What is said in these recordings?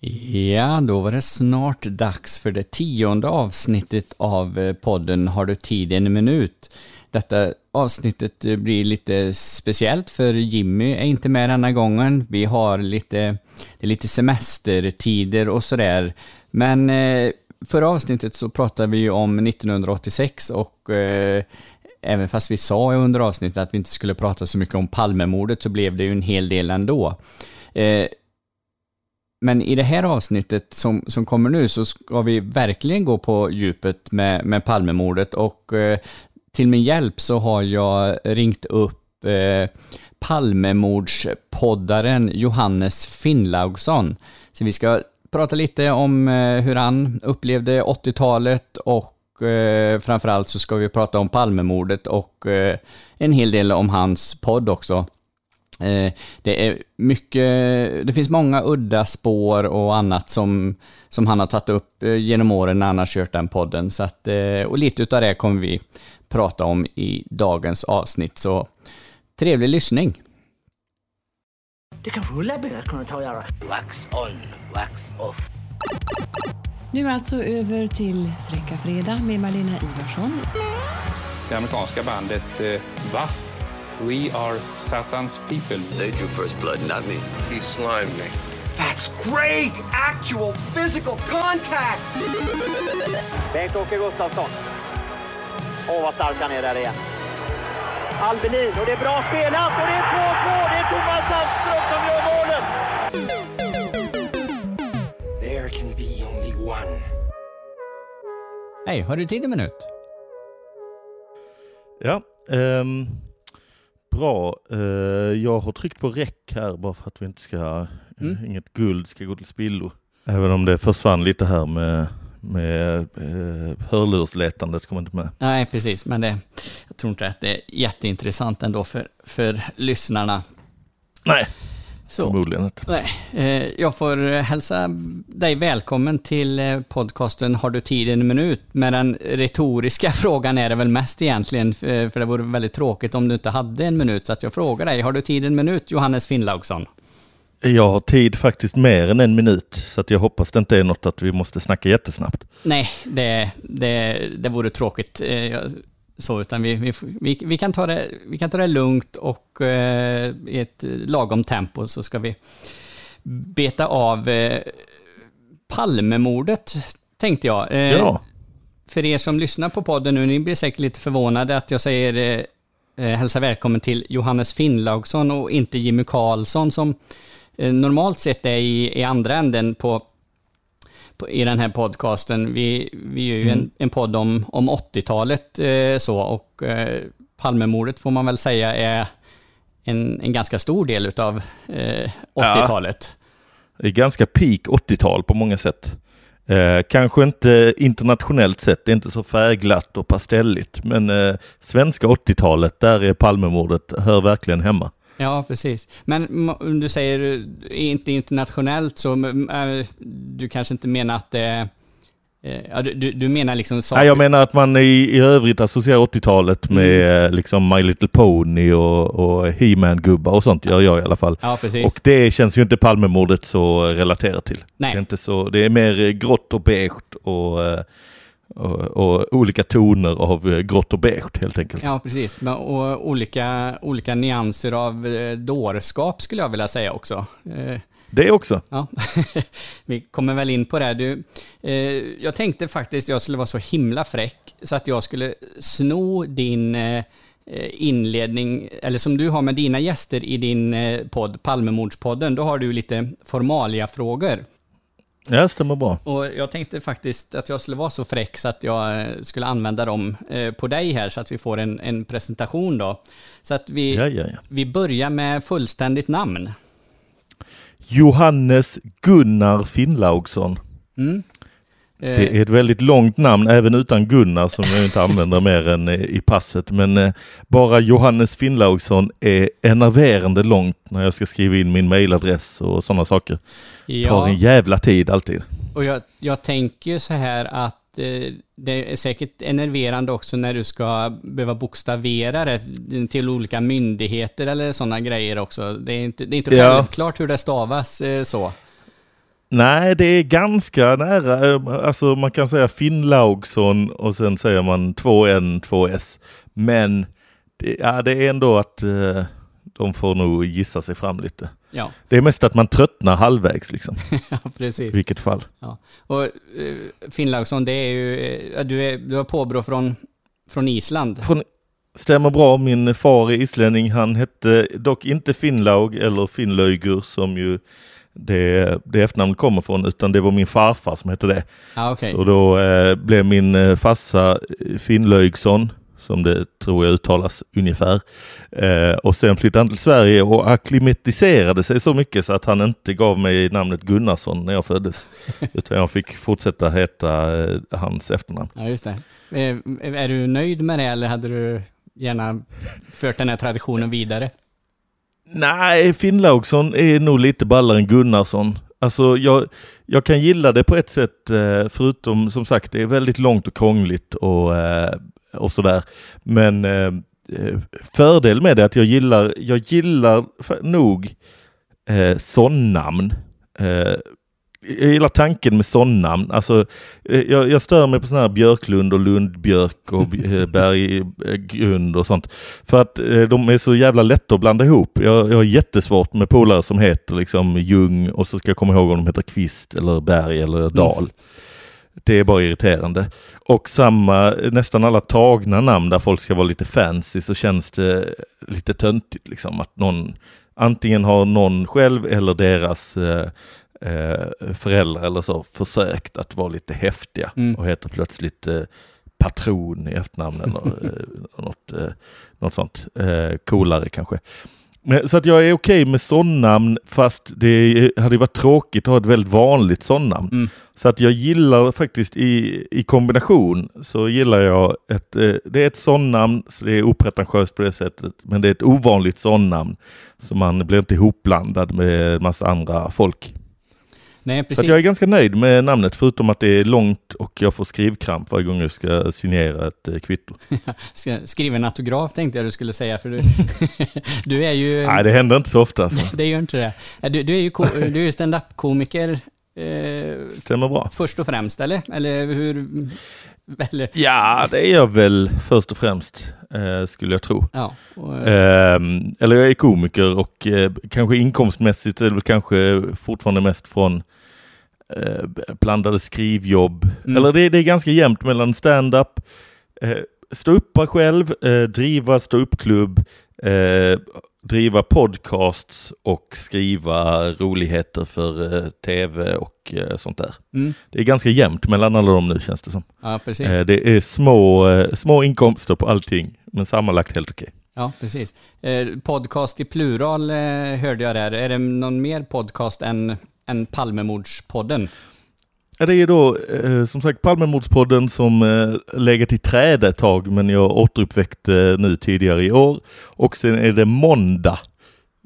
Ja, då var det snart dags för det tionde avsnittet av eh, podden Har du tid en minut? Detta avsnittet eh, blir lite speciellt för Jimmy är inte med denna gången. Vi har lite, det är lite semestertider och sådär. Men eh, förra avsnittet så pratade vi ju om 1986 och eh, även fast vi sa under avsnittet att vi inte skulle prata så mycket om Palmemordet så blev det ju en hel del ändå. Eh, men i det här avsnittet som, som kommer nu så ska vi verkligen gå på djupet med, med Palmemordet och eh, till min hjälp så har jag ringt upp eh, Palmemordspoddaren Johannes Finnlaugsson. Så vi ska prata lite om eh, hur han upplevde 80-talet och eh, framförallt så ska vi prata om Palmemordet och eh, en hel del om hans podd också. Eh, det är mycket, det finns många udda spår och annat som, som han har tagit upp eh, genom åren när han har kört den podden. Så att, eh, och lite utav det kommer vi prata om i dagens avsnitt. Så trevlig lyssning! Det kan rullabäddar kunna ta och göra. Wax on, wax off. Nu alltså över till Fräcka Fredag med Malena Ivarsson. Det amerikanska bandet eh, W.A.S.P. We are Satan's people. They drew first blood, not me. He slimed me. That's great! Actual physical contact! Bengt-Åke Gustafsson. Åh, vad stark han är där igen. Albelin, och det är bra spelat och det är 2-2! Det är Thomas Sandström som gör målet! There can be only one. Hej, har du tid en minut? Ja, ehm, bra. Eh, jag har tryckt på räck här bara för att vi inte ska, Mm. inget guld ska gå till spillo. Även om det försvann lite här med, med eh, hörlursletandet kom inte med. Nej, precis, men det, jag tror inte att det är jätteintressant ändå för, för lyssnarna. Nej, Så. förmodligen inte. Nej, eh, jag får eh, hälsa dig välkommen till eh, podcasten Har du tid en minut? Med den retoriska frågan är det väl mest egentligen, för det vore väldigt tråkigt om du inte hade en minut. Så att jag frågar dig, har du tid en minut Johannes Finnlaugsson? Jag har tid faktiskt mer än en minut så att jag hoppas det inte är något att vi måste snacka jättesnabbt. Nej, det, det, det vore tråkigt. jag- Så, utan vi, vi, vi, vi, kan ta det, vi kan ta det lugnt och eh, i ett lagom tempo så ska vi beta av eh, Palmemordet, tänkte jag. Eh, Ja, För er som lyssnar på podden nu, ni blir säkert lite förvånade att jag säger eh, eh, hälsa välkommen till Johannes Finnlaugsson och inte Jimmy Karlsson som eh, normalt sett är i, i andra änden på, på, i den här podcasten. Vi, vi är ju en, en podd om, om 80-talet eh, så och eh, Palmemordet får man väl säga är en, en ganska stor del utav eh, 80-talet. det är ganska peak 80-tal på många sätt. Eh, kanske inte internationellt sett, det är inte så färgglatt och pastelligt, men eh, svenska 80-talet, där är Palmemordet, hör verkligen hemma. Ja, precis. Men om du säger eh, inte internationellt så äh, du kanske inte menar att det... eh, Ja, du, du, menar liksom saker... Nej, jag menar att man i, i övrigt associerar 80-talet med eh, liksom My Little Pony och, och He-Man-gubbar och sånt gör jag i alla fall. Ja, precis. Och det känns ju inte Palmemordet så relaterat till. Nej. Det, är inte så, det är mer eh, grått och beige och, eh, och, och olika toner av eh, grått och beige helt enkelt. Ja, precis. Och olika, olika nyanser av eh, dårskap skulle jag vilja säga också. Eh, Det också. Ja, vi kommer väl in på det. Du, eh, jag tänkte faktiskt jag skulle vara så himla fräck så att jag skulle sno din eh, inledning, eller som du har med dina gäster i din eh, podd, Palmemordspodden, då har du lite formalia-frågor. Ja, stämmer bra. Och jag tänkte faktiskt att jag skulle vara så fräck så att jag eh, skulle använda dem eh, på dig här så att vi får en, en presentation då. Så att vi, Ja, ja, ja. vi börjar med fullständigt namn. Johannes Gunnar Finnlaugsson. Mm. Eh, Det är ett väldigt långt namn, även utan Gunnar som jag inte använder mer än eh, i passet. Men eh, bara Johannes Finnlaugsson är enerverande långt när jag ska skriva in min mailadress och sådana saker. Tar en jävla tid alltid. Och jag, jag tänker så här att det är säkert enerverande också när du ska behöva bokstavera det till olika myndigheter eller sådana grejer också. Det är inte, det är inte Ja. självklart hur det stavas så. Nej, det är ganska nära. Eh, Alltså man kan säga Finnlaugsson och sen säger man 2N, 2S. Men det, ja, det är ändå att eh, de får nog gissa sig fram lite. Ja, Det är mest att man tröttnar halvvägs liksom. ja I precis. vilket fall. Ja. Och eh, Finnlaugsson, det är ju, eh, du, är, du har påbrå från, från Island. Från, stämmer bra. Min far är islänning. Han hette dock inte Finnlaug eller Finnlaugur som ju det, det efternamnet kommer från, utan det var min farfar som hette det. Ja, okej. Så då eh, blev min eh, farsa eh, Finnlaugsson, som det tror jag uttalas ungefär. Eh, och sen flyttade han till Sverige och akklimatiserade sig så mycket så att han inte gav mig namnet Gunnarsson när jag föddes. utan jag fick fortsätta heta eh, hans efternamn. Ja, just det. Eh, Är du nöjd med det eller hade du gärna fört den här traditionen vidare? Nej, Finnlaugsson är nog lite ballare än Gunnarsson. Alltså jag, jag kan gilla det på ett sätt, eh, förutom som sagt det är väldigt långt och krångligt och, eh, och sådär. Men eh, fördel med det är att jag gillar, jag gillar nog eh, sånnamn. Eh, jag gillar tanken med sånnamn. Alltså, eh, jag, jag stör mig på sådana här Björklund och Lundbjörk och eh, Berggrund och sånt. För att eh, de är så jävla lätta att blanda ihop. Jag, jag har jättesvårt med polare som heter liksom Ljung och så ska jag komma ihåg om de heter Kvist eller Berg eller Dal. Det är bara irriterande. Och samma, nästan alla tagna namn där folk ska vara lite fancy så känns det lite töntigt liksom att någon antingen har någon själv eller deras eh, eh, föräldrar eller så försökt att vara lite häftiga Mm. och heter plötsligt eh, patron i efternamn eller eh, något, eh, något sånt eh, coolare kanske. Men, så att jag är okej med sånnamn fast det hade varit tråkigt att ha ett väldigt vanligt sånnamn. Mm. Så att jag gillar faktiskt i, i kombination så gillar jag ett, eh, det är ett sånnamn så det är opretentiöst på det sättet men det är ett ovanligt sånnamn så man blir inte ihopblandad med massa andra folk. Nej, Så precis. att jag är ganska nöjd med namnet förutom att det är långt och jag får skrivkramp varje gång jag ska signera ett eh, kvitto. Ska skriva en autograf tänkte jag du skulle säga, för du, du är ju... Nej det händer inte så ofta alltså. Det gör inte det. Du, du är ju, ko- du är ju stand-up-komiker eh, Stämmer bra. först och främst, eller? Eller hur? Eller, Ja det är jag väl först och främst eh, skulle jag tro. ja. Och, eh, Ehm, eller jag är komiker och eh, kanske inkomstmässigt är det väl kanske fortfarande mest från eh, blandade skrivjobb. Mm. Eller det, det är ganska jämnt mellan stand-up, eh, stå uppa själv, eh, driva ståuppklubb, eh, driva podcasts och skriva roligheter för eh, tv och eh, sånt där. mm, Det är ganska jämnt mellan alla dem nu känns det som. ja, precis. Eh, det är små, eh, små inkomster på allting, men sammanlagt helt okej. Ja, precis. Eh, podcast i plural hörde jag där. Är det någon mer podcast än, än Palmemordspodden? Det är då eh, som sagt Palmemordspodden som eh, legat i träd ett tag men jag återuppväckte nu tidigare i år. Och sen är det Måndag,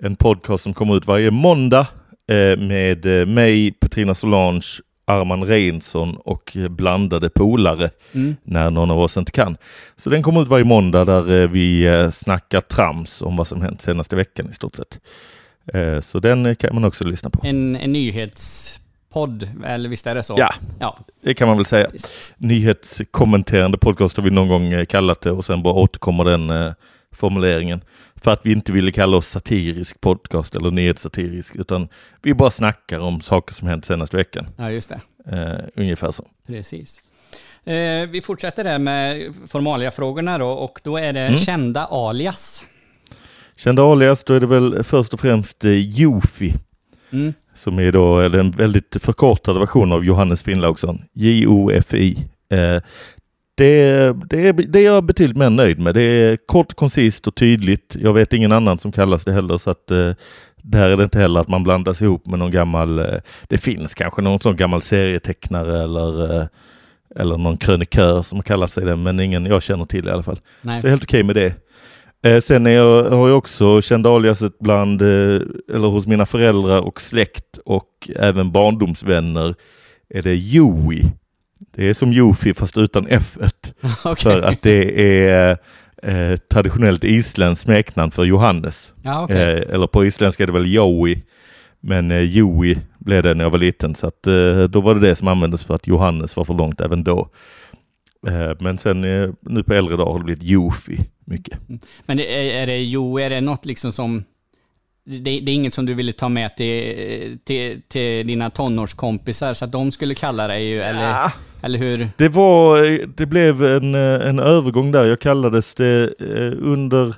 en podcast som kommer ut varje måndag eh, med eh, mig, Petrina Solange, Arman Reinsson och eh, blandade polare Mm. när någon av oss inte kan. Så den kommer ut varje måndag där eh, vi eh, snackar trams om vad som hänt senaste veckan i stort sett. Eh, så den eh, kan man också lyssna på. En, en nyhetspodd, eller visst är det så? Ja. ja. Det kan man väl säga. Nyhetskommenterande podcast har vi någon gång eh, kallat det och sen bara återkommer den formuleringen. För att vi inte ville kalla oss satirisk podcast eller nyhetssatirisk utan vi bara snackar om saker som hänt senaste veckan. Ja, just det. Eh, ungefär så. Precis. Eh, vi fortsätter där med formalia-frågorna då och då är det Mm. kända alias. Kända alias, då är det väl först och främst eh, Jofi. Mm. Som är då är den väldigt förkortade versionen av Johannes Finnlaugsson. J-O-F-I. Eh, det, det, är- det är jag betydligt mer nöjd med. Det är kort, koncist och tydligt. Jag vet ingen annan som kallas det heller så att eh, där är det inte heller att man blandas ihop med någon gammal, eh, det finns kanske någon sån gammal serietecknare eller, eh, eller någon krönikör som har kallat sig det, men ingen jag känner till i alla fall. Nej. Så helt okej med det. Eh, sen är jag, har jag också känt aliaset bland, eh, eller hos mina föräldrar och släkt och även barndomsvänner är det Joey. Det är som Jofi fast utan f Okej. För att det är eh, traditionellt isländskt smeknamn för Johannes. Ja, okej. Eh, eller på isländska är det väl Joey. Men eh, Joey blev det när jag var liten så att eh, då var det det som användes för att Johannes var för långt även då. Eh, men sen eh, nu på äldre dag har det blivit Jofi mycket. Men det, är, det Jo, är det något liksom som... Det, det är inget som du ville ta med till, till, till dina tonårskompisar så att de skulle kalla dig ju, eller, eller hur? Det var, det blev en, eh, en övergång där. Jag kallades det under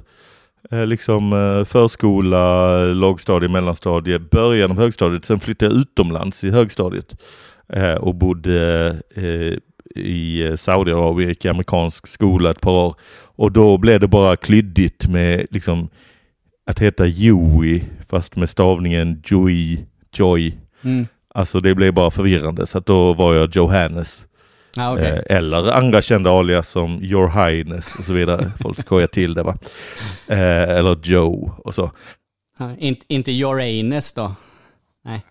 liksom förskola, lågstadie, mellanstadie, början av högstadiet. Sen flyttade jag utomlands i högstadiet och bodde i Saudiarabien, gick i amerikansk skola ett par år. Och då blev det bara klyddigt med liksom att heta Joey fast med stavningen Joey, Joy. Mm. Alltså det blev bara förvirrande så att då var jag Johannes. Ja, okej. Eh, eller andra kända alias som Your Highness och så vidare. Folk skojar till det va. Eh, eller Joe och så. Ja, inte, inte Uranus då?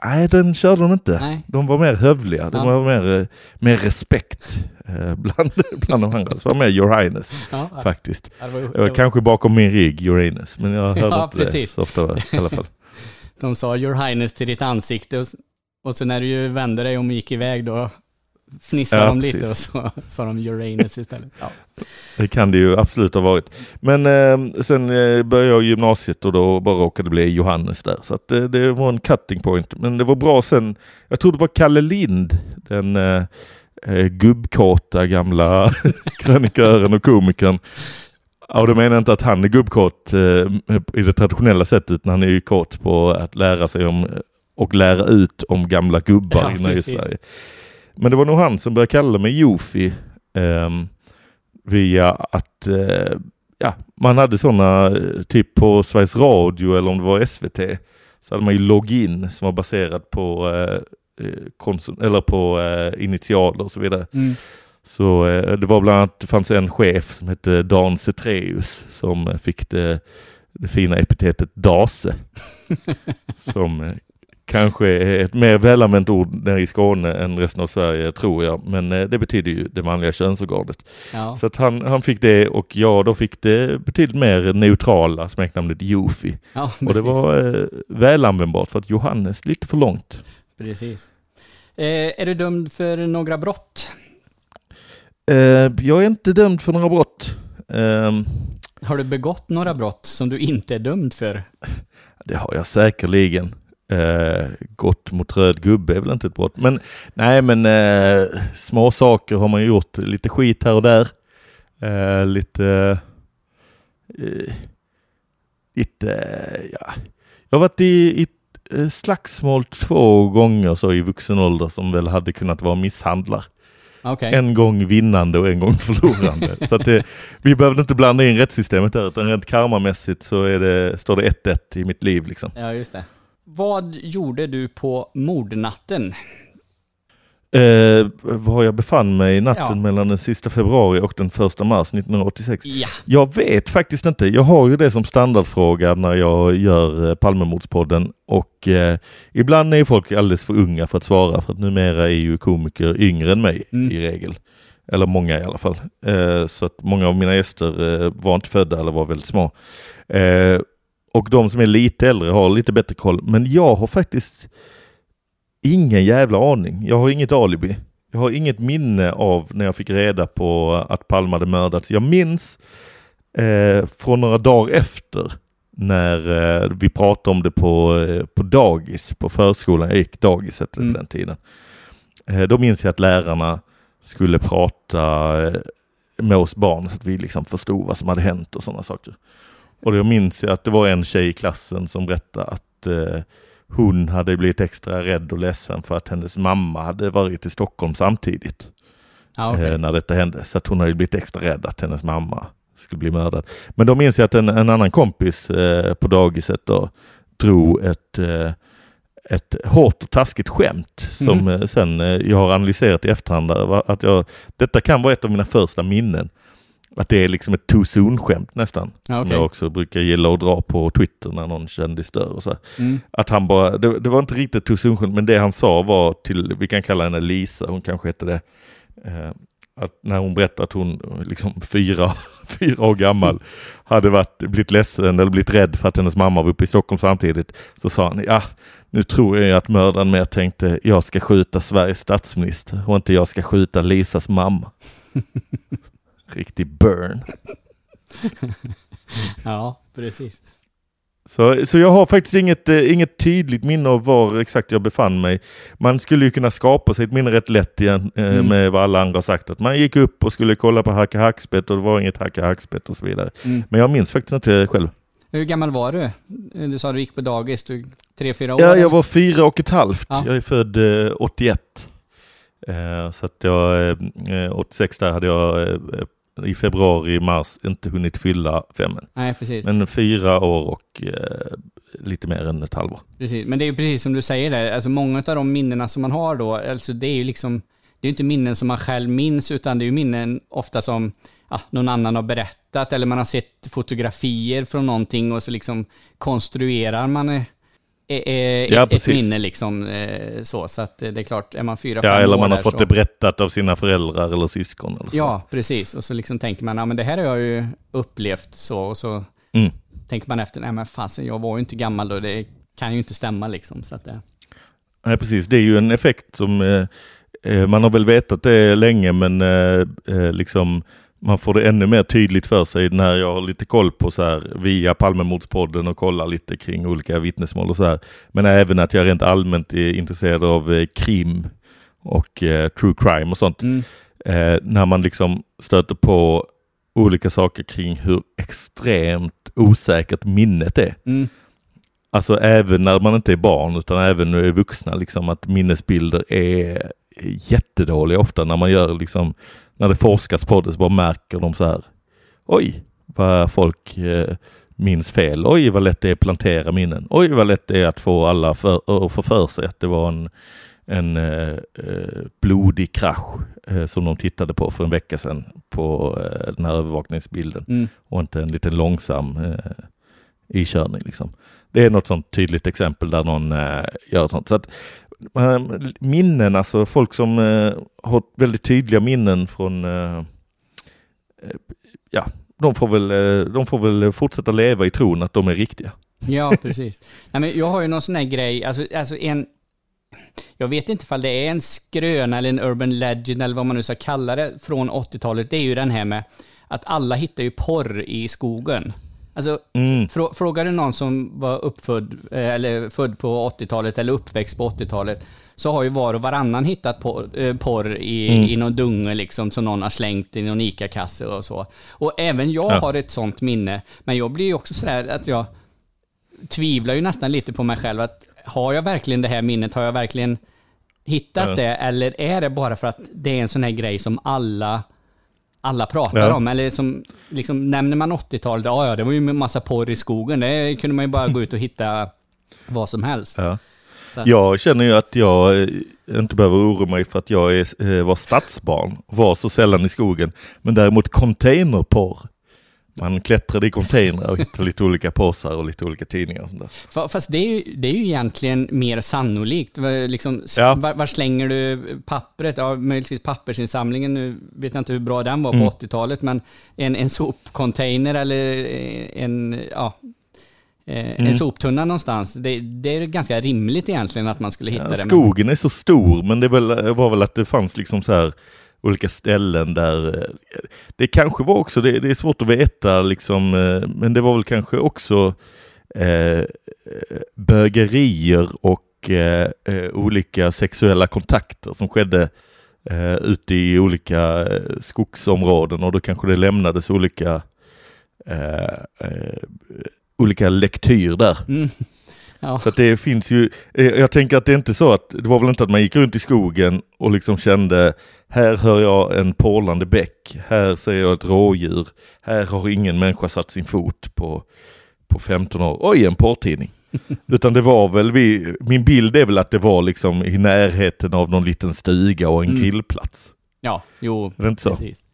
Nej, den körde de inte. Nej. De var mer hövliga. De Ja. var mer, eh, mer respekt eh, bland, bland de andra. Så var mer Your Highness Ja, faktiskt. Ja, det var- Det var kanske bakom min rigg Uranus, men jag hörde inte precis. det så ofta i alla fall. De sa Your Highness till ditt ansikte och, och så när du ju vände dig och gick iväg då fnissade Ja, de lite precis. och så sa de Uranus istället. Ja. Det kan det ju absolut ha varit. Men eh, sen eh, började jag gymnasiet och då bara råkade det bli Johannes där. Så att, eh, det var en cutting point. Men det var bra sen. Jag tror det var Kalle Lind, den eh, eh, gubbkåta gamla krönikören och komikern. Ja, och då menar jag inte att han är gubbkåt eh, i det traditionella sättet, utan han är ju kåt på att lära sig om och lära ut om gamla gubbar Ja, i precis. Men det var nog han som började kalla mig Jofi. ehm, via att eh, ja, man hade sådana eh, typ på Sveriges Radio eller om det var SVT. Så hade man ju login som var baserad på, eh, eh, konsum- eller på eh, initialer och så vidare. Mm. Så eh, det var bland annat, det fanns en chef som hette Dan Cetreus som eh, fick det, det fina epitetet Dase. som eh, kanske är ett mer välanvänt ord nere i Skåne än resten av Sverige tror jag. Men eh, det betyder ju det manliga könsorganet. Ja. Så att han, han fick det och jag då fick det betydligt mer neutrala smeknamnet Jofi. ja, Och det var eh, välanvändbart för att Johannes lite för långt. precis. Eh, är du dömd för några brott? Eh, jag är inte dömd för några brott. Ehm, Har du begått några brott som du inte är dömd för? Det har jag säkerligen. Eh, gått mot röd gubbe är väl inte ett brott. Men nej, men eh, små saker har man ju gjort. Lite skit här och där. Eh, lite... Eh, lite... eh, ja. Jag har varit i, i eh, slagsmål två gånger så i vuxen ålder som väl hade kunnat vara misshandlar. Okej. En gång vinnande och en gång förlorande. så att det, vi behövde inte blanda in rättssystemet där, utan rent karmamässigt så är det, står det 1-1 i mitt liv. Liksom. Ja, just det. Vad gjorde du på mordnatten? Eh, var jag befann mig natten Ja. mellan den sista februari och den första mars 1986. Ja, Jag vet faktiskt inte. Jag har ju det som standardfråga när jag gör eh, Palmemordspodden och eh, ibland är folk alldeles för unga för att svara för att numera är ju komiker yngre än mig Mm. i regel. Eller många i alla fall. Eh, så att många av mina gäster eh, var inte födda eller var väldigt små. Och de som är lite äldre har lite bättre koll. Men jag har faktiskt ingen jävla aning. Jag har inget alibi. Jag har inget minne av när jag fick reda på att Palme hade mördats. Jag minns eh, från några dagar efter när eh, vi pratade om det på, eh, på dagis, på förskolan. Jag gick dagiset Mm. den tiden. Eh, då minns jag att lärarna skulle prata eh, med oss barn så att vi liksom förstod vad som hade hänt och sådana saker. Och då minns jag att det var en tjej i klassen som berättade att eh, hon hade blivit extra rädd och ledsen för att hennes mamma hade varit i Stockholm samtidigt ja okej. eh, när detta hände. Så att hon hade blivit extra rädd att hennes mamma skulle bli mördad. Men då minns jag att en, en annan kompis eh, på dagiset då drog ett, eh, ett hårt och taskigt skämt som Mhm. eh, sen eh, jag har analyserat i efterhand. Att jag, detta kan vara ett av mina första minnen. Att det är liksom ett too soon-skämt nästan. Ja, Som okej. jag också brukar gilla att dra på Twitter när någon kändis dör och så. Mm. Att han bara, det, det var inte riktigt too soon, men det han sa var till, vi kan kalla henne Lisa, hon kanske hette det. Eh, att när hon berättade att hon liksom fyra, fyra år gammal hade varit, blivit ledsen eller blivit rädd för att hennes mamma var uppe i Stockholm samtidigt. Så sa han, ja nu tror jag att mördaren mer tänkte jag ska skjuta Sveriges statsminister och inte jag ska skjuta Lisas mamma. Riktig burn. Ja, precis. Så, så jag har faktiskt inget, eh, inget tydligt minne av var exakt jag befann mig. Man skulle ju kunna skapa sig ett minne rätt lätt igen eh, Mm. med vad alla andra sagt. Att man gick upp och skulle kolla på Hacka Hackspett och det var inget Hacka Hackspett och så vidare. Mm. Men jag minns faktiskt inte själv. Hur gammal var du? Du sa du gick på dagis, du, tre, fyra år? Ja, eller? jag var fyra och ett halvt. Ja. Jag är född eh, 81. Eh, så att jag, eh, 86 där hade jag eh, i februari, mars inte hunnit fylla fem än. Nej, precis. Men fyra år och eh, lite mer än ett halvår. precis. Men det är ju precis som du säger där, alltså många av de minnena som man har då, alltså det är ju liksom, det är inte minnen som man själv minns, utan det är ju minnen ofta som ja, någon annan har berättat, eller man har sett fotografier från någonting och så liksom konstruerar man ett, Ja, ett precis. minne liksom eh, så. Så att eh, det är klart, är man fyra, Ja, fem eller år man har fått så, det berättat av sina föräldrar eller syskon. Eller så. Ja, precis. Och så liksom tänker man, ja men det här har jag ju upplevt så, och så Mm. tänker man efter, nej men fasen, jag var ju inte gammal då, det kan ju inte stämma liksom. Så att det, Nej, precis. Det är ju en effekt som eh, eh, man har väl vetat det länge, men eh, liksom man får det ännu mer tydligt för sig när jag har lite koll på så här via Palmemordspodden och kollar lite kring olika vittnesmål och så här. Men även att jag rent allmänt är intresserad av eh, krim och eh, true crime och sånt. mm, eh, när man liksom stöter på olika saker kring hur extremt osäkert minnet är. mm, Alltså även när man inte är barn utan även när man är vuxna, liksom att minnesbilder är jättedåliga ofta när man gör liksom, när det forskas på det så bara märker de så här, oj vad folk eh, minns fel, oj vad lätt det är att plantera minnen, oj vad lätt det är att få alla för, att få för sig att det var en, en eh, eh, blodig krasch eh, som de tittade på för en vecka sedan på eh, den här övervakningsbilden mm. och inte en liten långsam eh, ikörning. Liksom. Det är något sånt tydligt exempel där någon eh, gör sånt. Så att, minnen, alltså folk som eh, har väldigt tydliga minnen från eh, eh, ja, de får, väl, de får väl fortsätta leva i tron att de är riktiga. Ja, precis. Nej, men jag har ju någon sån här grej, alltså, alltså en... Jag vet inte ifall det är en skröna eller en urban legend eller vad man nu ska kalla det från 80-talet. Det är ju den här med att alla hittar ju porr i skogen. Alltså, Mm. frå, frågar du någon som var uppfödd, eh, eller född på 80-talet eller uppväxt på 80-talet, så har ju var och varannan hittat porr, eh, porr i, Mm. i någon dunge liksom, som någon har slängt i någon ICA-kasse och så. Och även jag Ja. har ett sånt minne, men jag blir ju också sådär att jag tvivlar ju nästan lite på mig själv att har jag verkligen det här minnet? Har jag verkligen hittat Ja. det? Eller är det bara för att det är en sån här grej som alla alla pratar Ja. om, eller som, liksom, nämner man 80-talet, ja ja, det var ju en massa porr i skogen, det kunde man ju bara gå ut och hitta vad som helst. Ja. Jag känner ju att jag eh, inte behöver oroa mig för att jag är, eh, var stadsbarn, var så sällan i skogen, men däremot containerporr. Man klättrade i containrar och hittade lite olika påsar och lite olika tidningar och sånt där. Fa- Fast det är, ju, det är ju egentligen mer sannolikt. Liksom, Ja. var, var slänger du pappret? Ja, möjligtvis pappersinsamlingen. Nu vet jag inte hur bra den var Mm. på 80-talet, men en, en sopcontainer eller en, ja, eh, Mm. en soptunna någonstans. Det, det är ganska rimligt egentligen att man skulle hitta Ja, det. skogen är så stor, men det var väl att det fanns liksom så här olika ställen där eh, det kanske var också, det, det är svårt att veta liksom, eh, men det var väl kanske också eh, bögerier och eh, eh olika sexuella kontakter som skedde eh, ute i olika skogsområden och då kanske det lämnades olika eh, eh, olika lektyr där. Mm. Ja. Så det finns ju, eh, jag tänker att det är inte så att, det var väl inte att man gick runt i skogen och liksom kände, här hör jag en porlande bäck, här ser jag ett rådjur, här har ingen människa satt sin fot på, på 15 år, oj en porrtidning. Utan det var väl, vi, min bild är väl att det var liksom i närheten av någon liten stuga och en Mm. grillplats. Ja, jo, precis.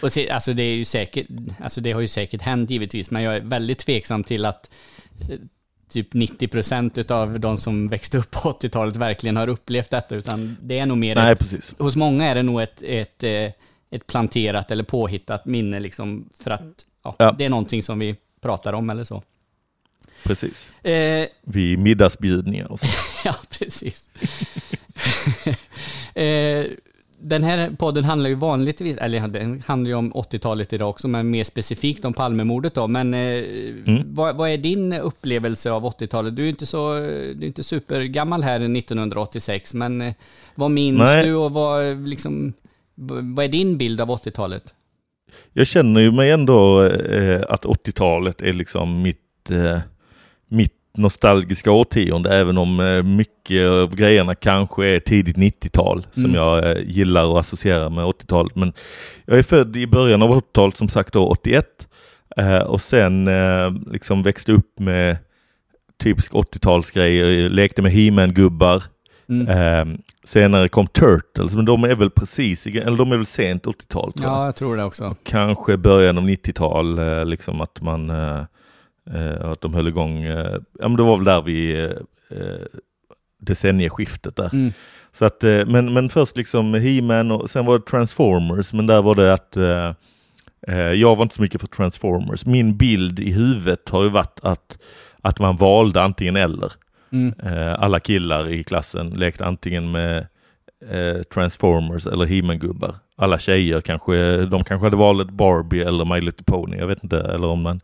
Och se, alltså det är ju säkert, alltså det har ju säkert hänt givetvis, men jag är väldigt tveksam till att eh, typ 90% av de som växte upp på 80-talet verkligen har upplevt detta, utan det är nog mer Nej, ett, precis. hos många är det nog ett, ett, eh, ett planterat eller påhittat minne liksom för att ja, Ja. det är någonting som vi pratar om eller så. Precis. Eh, Vid middagsbjudningar och så. ja, precis. eh, den här podden handlar ju vanligtvis, eller den handlar ju om 80-talet idag också, men mer specifikt om Palmemordet då. Men eh, vad, vad är din upplevelse av 80-talet? Du är inte så, du är inte supergammal här 1986, men eh, vad minns Nej. du och vad, liksom, vad är din bild av 80-talet? Jag känner ju mig ändå eh, att 80-talet är liksom mitt, eh, mitt nostalgiska årtionde, även om eh, mycket av grejerna kanske är tidigt 90-tal som Mm. jag eh, gillar att associera med 80-talet. Men jag är född i början av 80-talet, som sagt då 81, eh, och sen liksom växte upp med typiska 80-talsgrejer, lekte med He-Man-gubbar, Mm. Senare kom Turtles, men de är väl precis, eller de är väl sent 80-tal tror jag. Ja, jag tror det också. Kanske början av 90-tal, eh, liksom att man, eh, eh, att de höll igång, eh, ja men det var väl där vi, eh, decennieskiftet där. Mm. Så att, men, men först liksom He-Man och sen var det Transformers, men där var det att eh, jag var inte så mycket för Transformers. Min bild i huvudet har ju varit att, att man valde antingen eller. Mm. Eh, alla killar i klassen lekte antingen med eh, Transformers eller He-Man-gubbar. Alla tjejer kanske, de kanske hade valt Barbie eller My Little Pony, jag vet inte, eller om man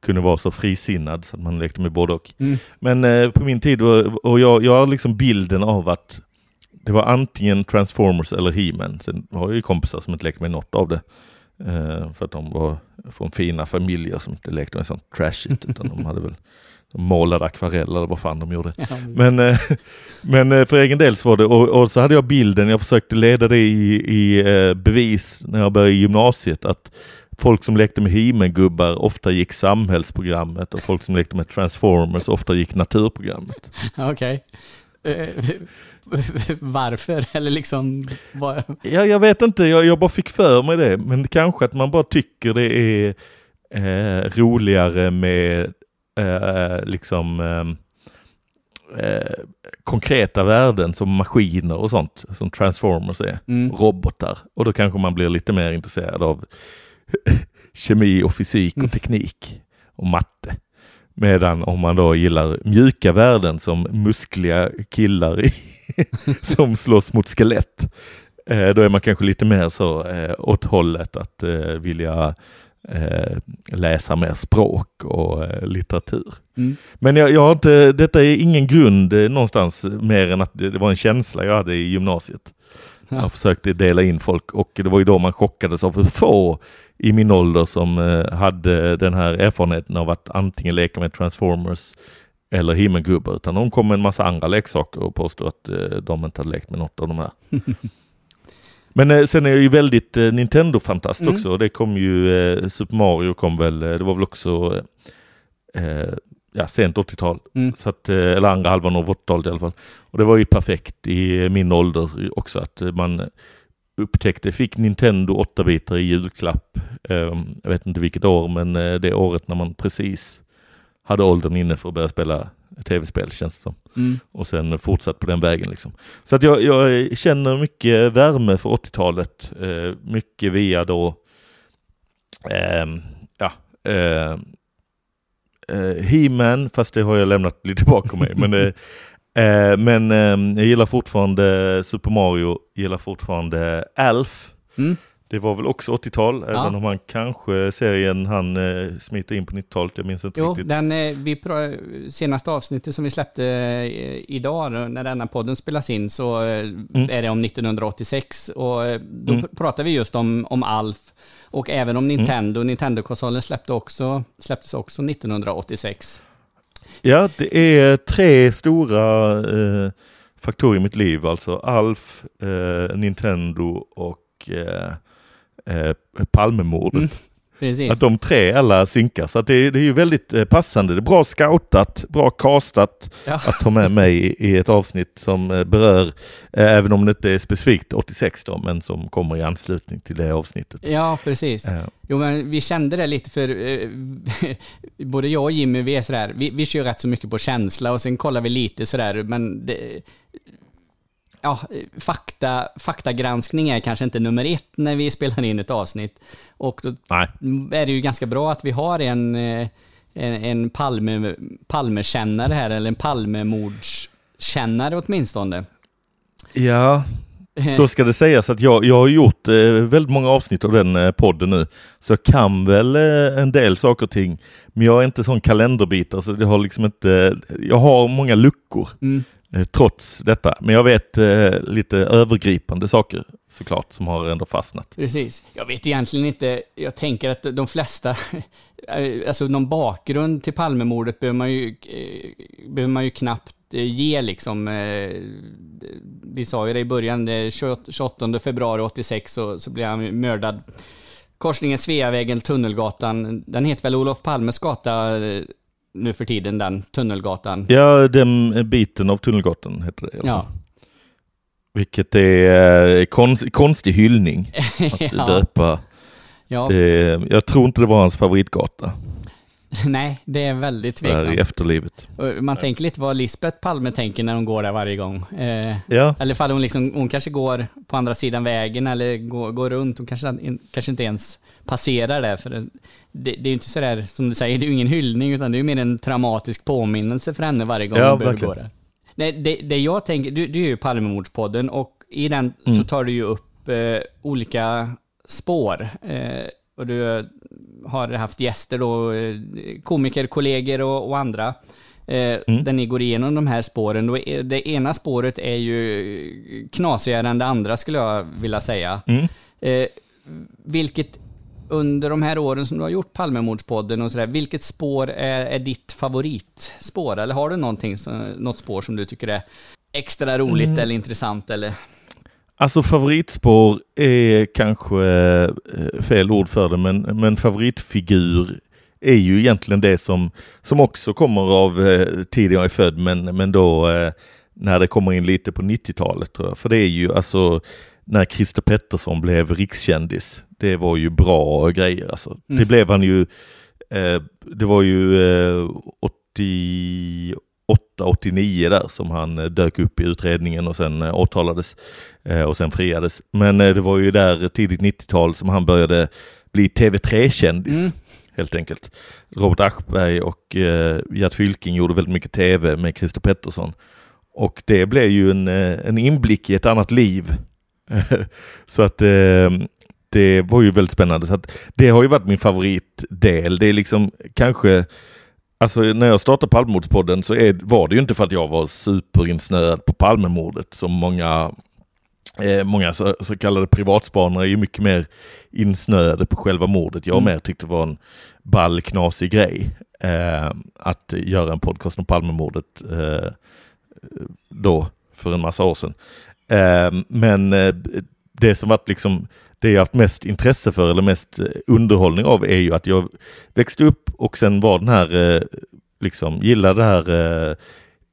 kunde vara så frisinnad så att man lekte med både och. Mm. Men eh, på min tid, och, och jag, jag har liksom bilden av att det var antingen Transformers eller He-Man. Sen har jag ju kompisar som inte lekte med något av det. Eh, för att de var från fina familjer som inte lekte med sånt trashigt, utan de hade väl de målade akvareller eller vad fan de gjorde. Ja, Men, eh, men eh, för egen del så var det, och, och så hade jag bilden, jag försökte leda det i, i eh, bevis när jag började i gymnasiet, att folk som lekte med He-Man-gubbar ofta gick samhällsprogrammet och folk som lekte med Transformers ofta gick naturprogrammet. Okej. Eh, Varför? Eller liksom... Vad... Ja, jag vet inte, jag, jag bara fick för mig det, men kanske att man bara tycker det är eh, roligare med eh, liksom eh, eh, konkreta värden som maskiner och sånt, som Transformers är, Mm. robotar. Och då kanske man blir lite mer intresserad av kemi och fysik och teknik och matte. Medan om man då gillar mjuka värden som muskliga killar i, som slåss mot skelett, eh, då är man kanske lite mer så eh, åt hållet att eh, vilja eh, läsa mer språk och eh, litteratur. Mm. Men jag, jag har inte, detta är ingen grund någonstans mer än att det, det var en känsla jag hade i gymnasiet. Ja. Jag försökte dela in folk och det var ju då man chockades av hur få i min ålder som eh, hade den här erfarenheten av att antingen leka med Transformers eller He-Man-gubbar, utan de kom med en massa andra leksaker och påstod att eh, de inte hade lekt med något av de här. Men eh, sen är jag ju väldigt Nintendo-fantast Mm. också. Det kom ju, Super Mario kom väl, det var väl också eh, ja, sent 80-tal. Mm. Så att, eller andra halvan av 80-talet i alla fall. Och det var ju perfekt i min ålder också att man upptäckte, fick Nintendo 8-bitar i julklapp. Eh, jag vet inte vilket år, men eh, det året när man precis hade åldern inne för att börja spela tv-spel känns det som. Mm. Och sen fortsatt på den vägen liksom. Så att jag, jag känner mycket värme för 80-talet. Eh, mycket via då, ehm, ja, eh, eh, He-Man, fast det har jag lämnat lite bakom mig. men eh, eh, men eh, jag gillar fortfarande Super Mario, gillar fortfarande Alf. Mm. Det var väl också 80-tal, även om han kanske serien han eh, smiter in på 90-talet. Jag minns inte Jo, riktigt. den, eh, vi senaste avsnittet som vi släppte eh, idag när denna podden spelas in så eh, är det om 1986 och då Mm. pr- pratar vi just om, om Alf och även om Nintendo. Nintendo-konsolen släppte också, släpptes också 1986. Ja, det är tre stora eh, faktorer i mitt liv. Alltså Alf, eh, Nintendo och eh, eh, Palmemordet. Mm, Precis. Att de tre alla synkar. Så det, det är ju väldigt eh, passande. Det är bra scoutat, bra castat Ja. att ta med mig i, i ett avsnitt som eh, berör, eh, även om det inte är specifikt 86 då, men som kommer i anslutning till det avsnittet. Ja, precis. Ja. Jo, men vi kände det lite för eh, både jag och Jimmy, vi är sådär, vi, vi kör rätt så mycket på känsla och sen kollar vi lite sådär, men det, ja, fakta, faktagranskning är kanske inte nummer ett när vi spelar in ett avsnitt. Och då Nej. är det ju ganska bra att vi har en, eh, en, en Palme, Palmekännare här, eller en Palmemordskännare åtminstone. Ja, då ska det sägas att jag, jag har gjort eh, väldigt många avsnitt av den eh, podden nu. Så jag kan väl eh, en del saker och ting. Men jag är inte sån kalenderbitare så det har liksom inte, jag har många luckor. Mm. Eh, trots detta. Men jag vet eh, lite övergripande saker såklart som har ändå fastnat. Precis. Jag vet egentligen inte, jag tänker att de flesta, alltså någon bakgrund till Palmemordet behöver man ju, eh, behöver man ju knappt eh, ge liksom. eh, Vi sa ju det i början, det 28 28 februari 86 så, så blev han mördad. Korsningen Sveavägen, Tunnelgatan, den heter väl Olof Palmes gata eh, nu för tiden, den Tunnelgatan. Ja, den biten av Tunnelgatan heter det. Ja. fall. Vilket är eh, konst, konstig hyllning att Ja. döpa. ja. Det, jag tror inte det var hans favoritgata Nej, det är väldigt här i tveksamt. efterlivet. Man tänker lite vad Lisbeth Palme tänker när hon går där varje gång. Eh, Ja, Eller ifall hon, liksom, hon kanske går på andra sidan vägen eller går, går runt. Hon kanske, kanske inte ens passerar där. För det, det är ju inte sådär, som du säger, det är ju ingen hyllning utan det är ju mer en traumatisk påminnelse för henne varje gång Ja, hon behöver gå där. Nej, det, det jag tänker, du, du är ju Palmemordspodden och i den Mm. så tar du ju upp eh, olika spår. Eh, och du har haft gäster då, eh, komiker, kollegor och, och andra. Eh, Mm. Där ni går igenom de här spåren. Då är, det ena spåret är ju knasigare än det andra skulle jag vilja säga. Mm. Eh, vilket under de här åren som du har gjort Palmemordspodden och sådär, vilket spår är, är ditt favoritspår? Eller har du någonting, något spår som du tycker är extra roligt Mm. eller intressant eller? alltså favoritspår är kanske eh, fel ord för det, men, men favoritfigur är ju egentligen det som, som också kommer av eh, tiden jag är född, men, men då eh, när det kommer in lite på 90-talet tror jag. För det är ju alltså när Christer Pettersson blev rikskändis. Det var ju bra grejer alltså. Mm. Det blev han ju, eh, det var ju eh, 88, 89 där som han eh, dök upp i utredningen och sen eh, åtalades eh, och sen friades. Men eh, det var ju där tidigt 90-tal som han började bli TV3-kändis Mm. helt enkelt. Robert Aschberg och eh, Gert Fylking gjorde väldigt mycket TV med Christer Pettersson. Och det blev ju en, eh, en inblick i ett annat liv. så att eh, det var ju väldigt spännande. Så att det har ju varit min favoritdel. Det är liksom kanske, alltså när jag startade Palmemordspodden så är, var det ju inte för att jag var superinsnöad på Palmemordet som många Eh, många så, så kallade privatspanare är ju mycket mer insnöade på själva mordet. Jag Mm. mer tyckte det var en ball, knasig grej eh, att göra en podcast om Palmemordet eh, då för en massa år sedan. Eh, men eh, det som varit liksom det jag haft mest intresse för eller mest eh, underhållning av är ju att jag växte upp och sen var den här, eh, liksom gillade det här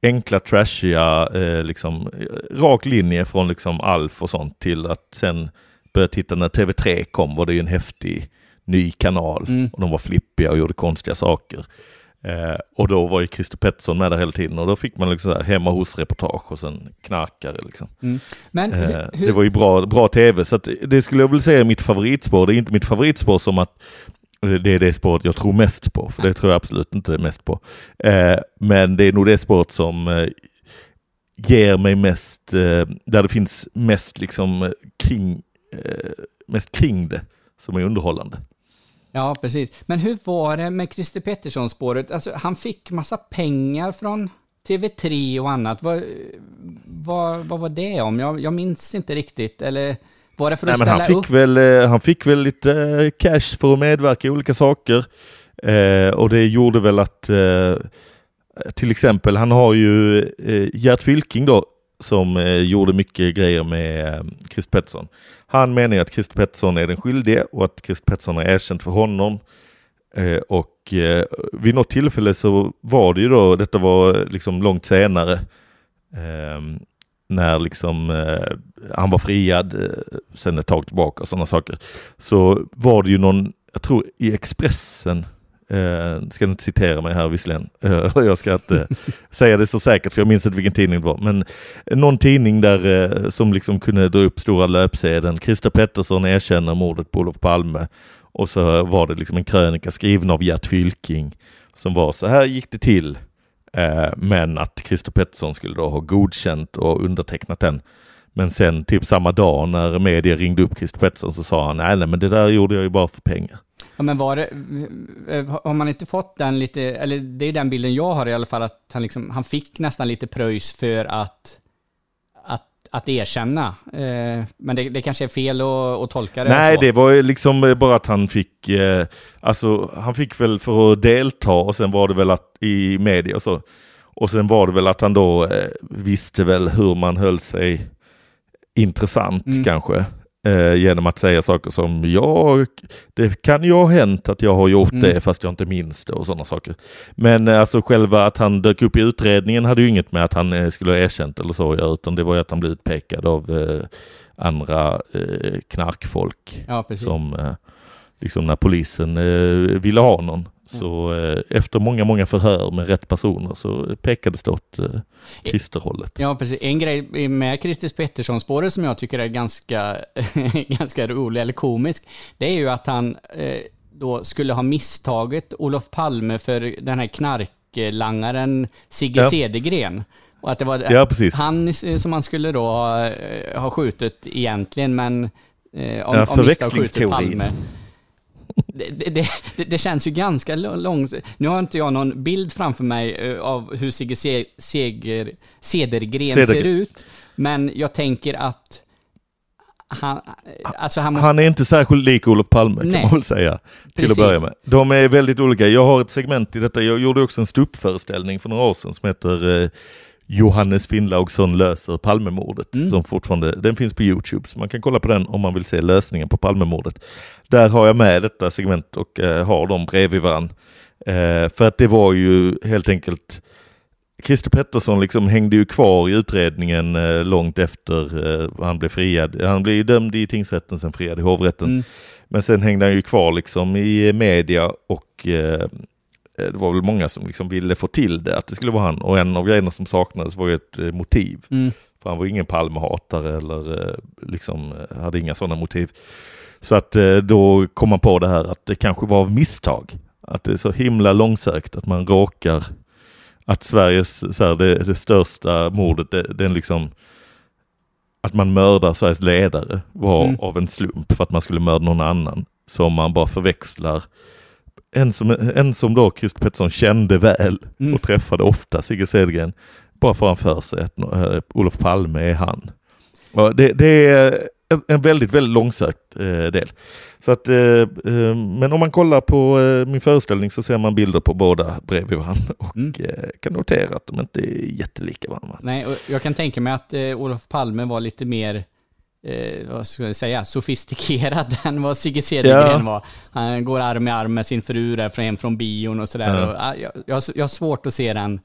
enkla, trashiga, liksom rak linje från liksom Alf och sånt till att sen börja titta när TV3 kom var det ju en häftig ny kanal Mm. och de var flippiga och gjorde konstiga saker. Eh, och då var ju Christer Pettersson med där hela tiden och då fick man liksom så här hemma hos-reportage och sen knarkare liksom. Men Eh, hur, hur, Det var ju bra, bra tv, så det skulle jag väl säga är mitt favoritspår. Det är inte mitt favoritspår som att det är det spåret jag tror mest på, för det tror jag absolut inte mest på. Eh, men det är nog det spåret som eh, ger mig mest, eh, där det finns mest liksom eh, kring, eh, mest kring det som är underhållande. Ja, precis. Men hur var det med Christer Pettersson-spåret? Alltså, han fick massa pengar från TV3 och annat. Vad, vad, vad var det om? Jag, jag minns inte riktigt. Eller var det för att Nej, ställa han, upp? fick väl, eh, han fick väl lite eh, cash för att medverka i olika saker. Eh, och det gjorde väl att eh, till exempel, han har ju eh, Gert Fylking då som eh, gjorde mycket grejer med eh, Christer Pettersson. Han menar ju att Christer Pettersson är den skyldige och att Christer Pettersson har erkänt för honom. Eh, och eh, vid något tillfälle så var det ju då, detta var eh, liksom långt senare, ehm, när liksom eh, han var friad eh, sen ett tag tillbaka och sådana saker. Så var det ju någon, jag tror i Expressen Uh, ska inte citera mig här visserligen. Uh, jag ska inte säga det så säkert för jag minns inte vilken tidning det var. Men eh, någon tidning där uh, som liksom kunde dra upp stora löpsedeln. Christer Pettersson erkänner mordet på Olof Palme. Och så var det liksom en krönika skriven av Gert Fylking som var så här gick det till. Uh, men att Christer Pettersson skulle då ha godkänt och undertecknat den. Men sen typ samma dag när media ringde upp Christer Pettersson så sa han nej, nej men det där gjorde jag ju bara för pengar. Ja, men var det, eh, har man inte fått den lite, eller det är den bilden jag har i alla fall, att han, liksom, han fick nästan lite pröjs för att, att, att erkänna. Eh, men det, det kanske är fel att, att tolka det Nej, så. det var ju liksom bara att han fick, eh, alltså han fick väl för att delta och sen var det väl att i media och så. Och sen var det väl att han då eh, visste väl hur man höll sig intressant Mm. kanske. Eh, genom att säga saker som ja, det kan ju ha hänt att jag har gjort Mm. det fast jag inte minns det och sådana saker. Men eh, alltså själva att han dök upp i utredningen hade ju inget med att han eh, skulle ha erkänt eller så göra, utan det var ju att han blev utpekad av eh, andra eh, knarkfolk. Ja. Som eh, liksom när polisen ville ha någon. Så eh, efter många, många förhör med rätt personer så pekades det åt eh, Christer-hållet. Ja, precis. En grej med Christer Pettersson-spåret som jag tycker är ganska, ganska rolig, eller komisk, det är ju att han eh, då skulle ha misstagit Olof Palme för den här knarklangaren Sigge Ja. Cedergren. Och att det var Ja, han som man skulle då ha, eh, ha skjutit egentligen, men eh, av, Ja, av misstag skjutit. Palme. Det, det, det, känns ju ganska långt. Nu har inte jag någon bild framför mig eh, av hur Sigge Se- Seger, Cedergren Cedergren. ser ut, men jag tänker att han, alltså han måste... Han är inte särskilt lik Olof Palme kan Nej. man väl säga. Till Precis. att börja med. De är väldigt olika. Jag har ett segment i detta. Jag gjorde också en ståuppföreställning för några år sedan som heter eh, Johannes Finnlaugsson löser Palmemordet. Mm. Som fortfarande, den finns på Youtube så man kan kolla på den om man vill se lösningen på Palmemordet. Där har jag med detta segment och eh, har dem bredvid varandra. Eh, för att det var ju helt enkelt Christer Pettersson liksom hängde ju kvar i utredningen eh, långt efter eh, han blev friad. Han blev ju dömd i tingsrätten, sen friad i hovrätten. Mm. Men sen hängde han ju kvar liksom i media och eh, det var väl många som liksom ville få till det, att det skulle vara han. Och en av grejerna som saknades var ju ett eh, motiv. Mm. För han var ingen Palmehatare eller eh, liksom eh, hade inga sådana motiv. Så att eh, då kom man på det här att det kanske var av misstag. Att det är så himla långsökt att man råkar att Sveriges, så här, det, det största mordet, det, den liksom att man mördar Sveriges ledare var Mm. av en slump för att man skulle mörda någon annan. Som man bara förväxlar. En som, en som då Christer Pettersson kände väl Mm. och träffade ofta, Sigge Cedergren, bara får han för sig att eh, Olof Palme är han. Ja, det, det är en, en väldigt, väldigt långsökt eh, del. Så att, eh, men om man kollar på min föreställning så ser man bilder på båda bredvid varandra och Mm. kan notera att de inte är jättelika varandra. Nej, och jag kan tänka mig att Olof Palme var lite mer, eh, vad ska jag säga, sofistikerad än vad Sigge Cedergren Ja. var. Han går arm i arm med sin fru där från hem från bion och sådär. Ja. Och, ah, jag, jag, jag har svårt att se den,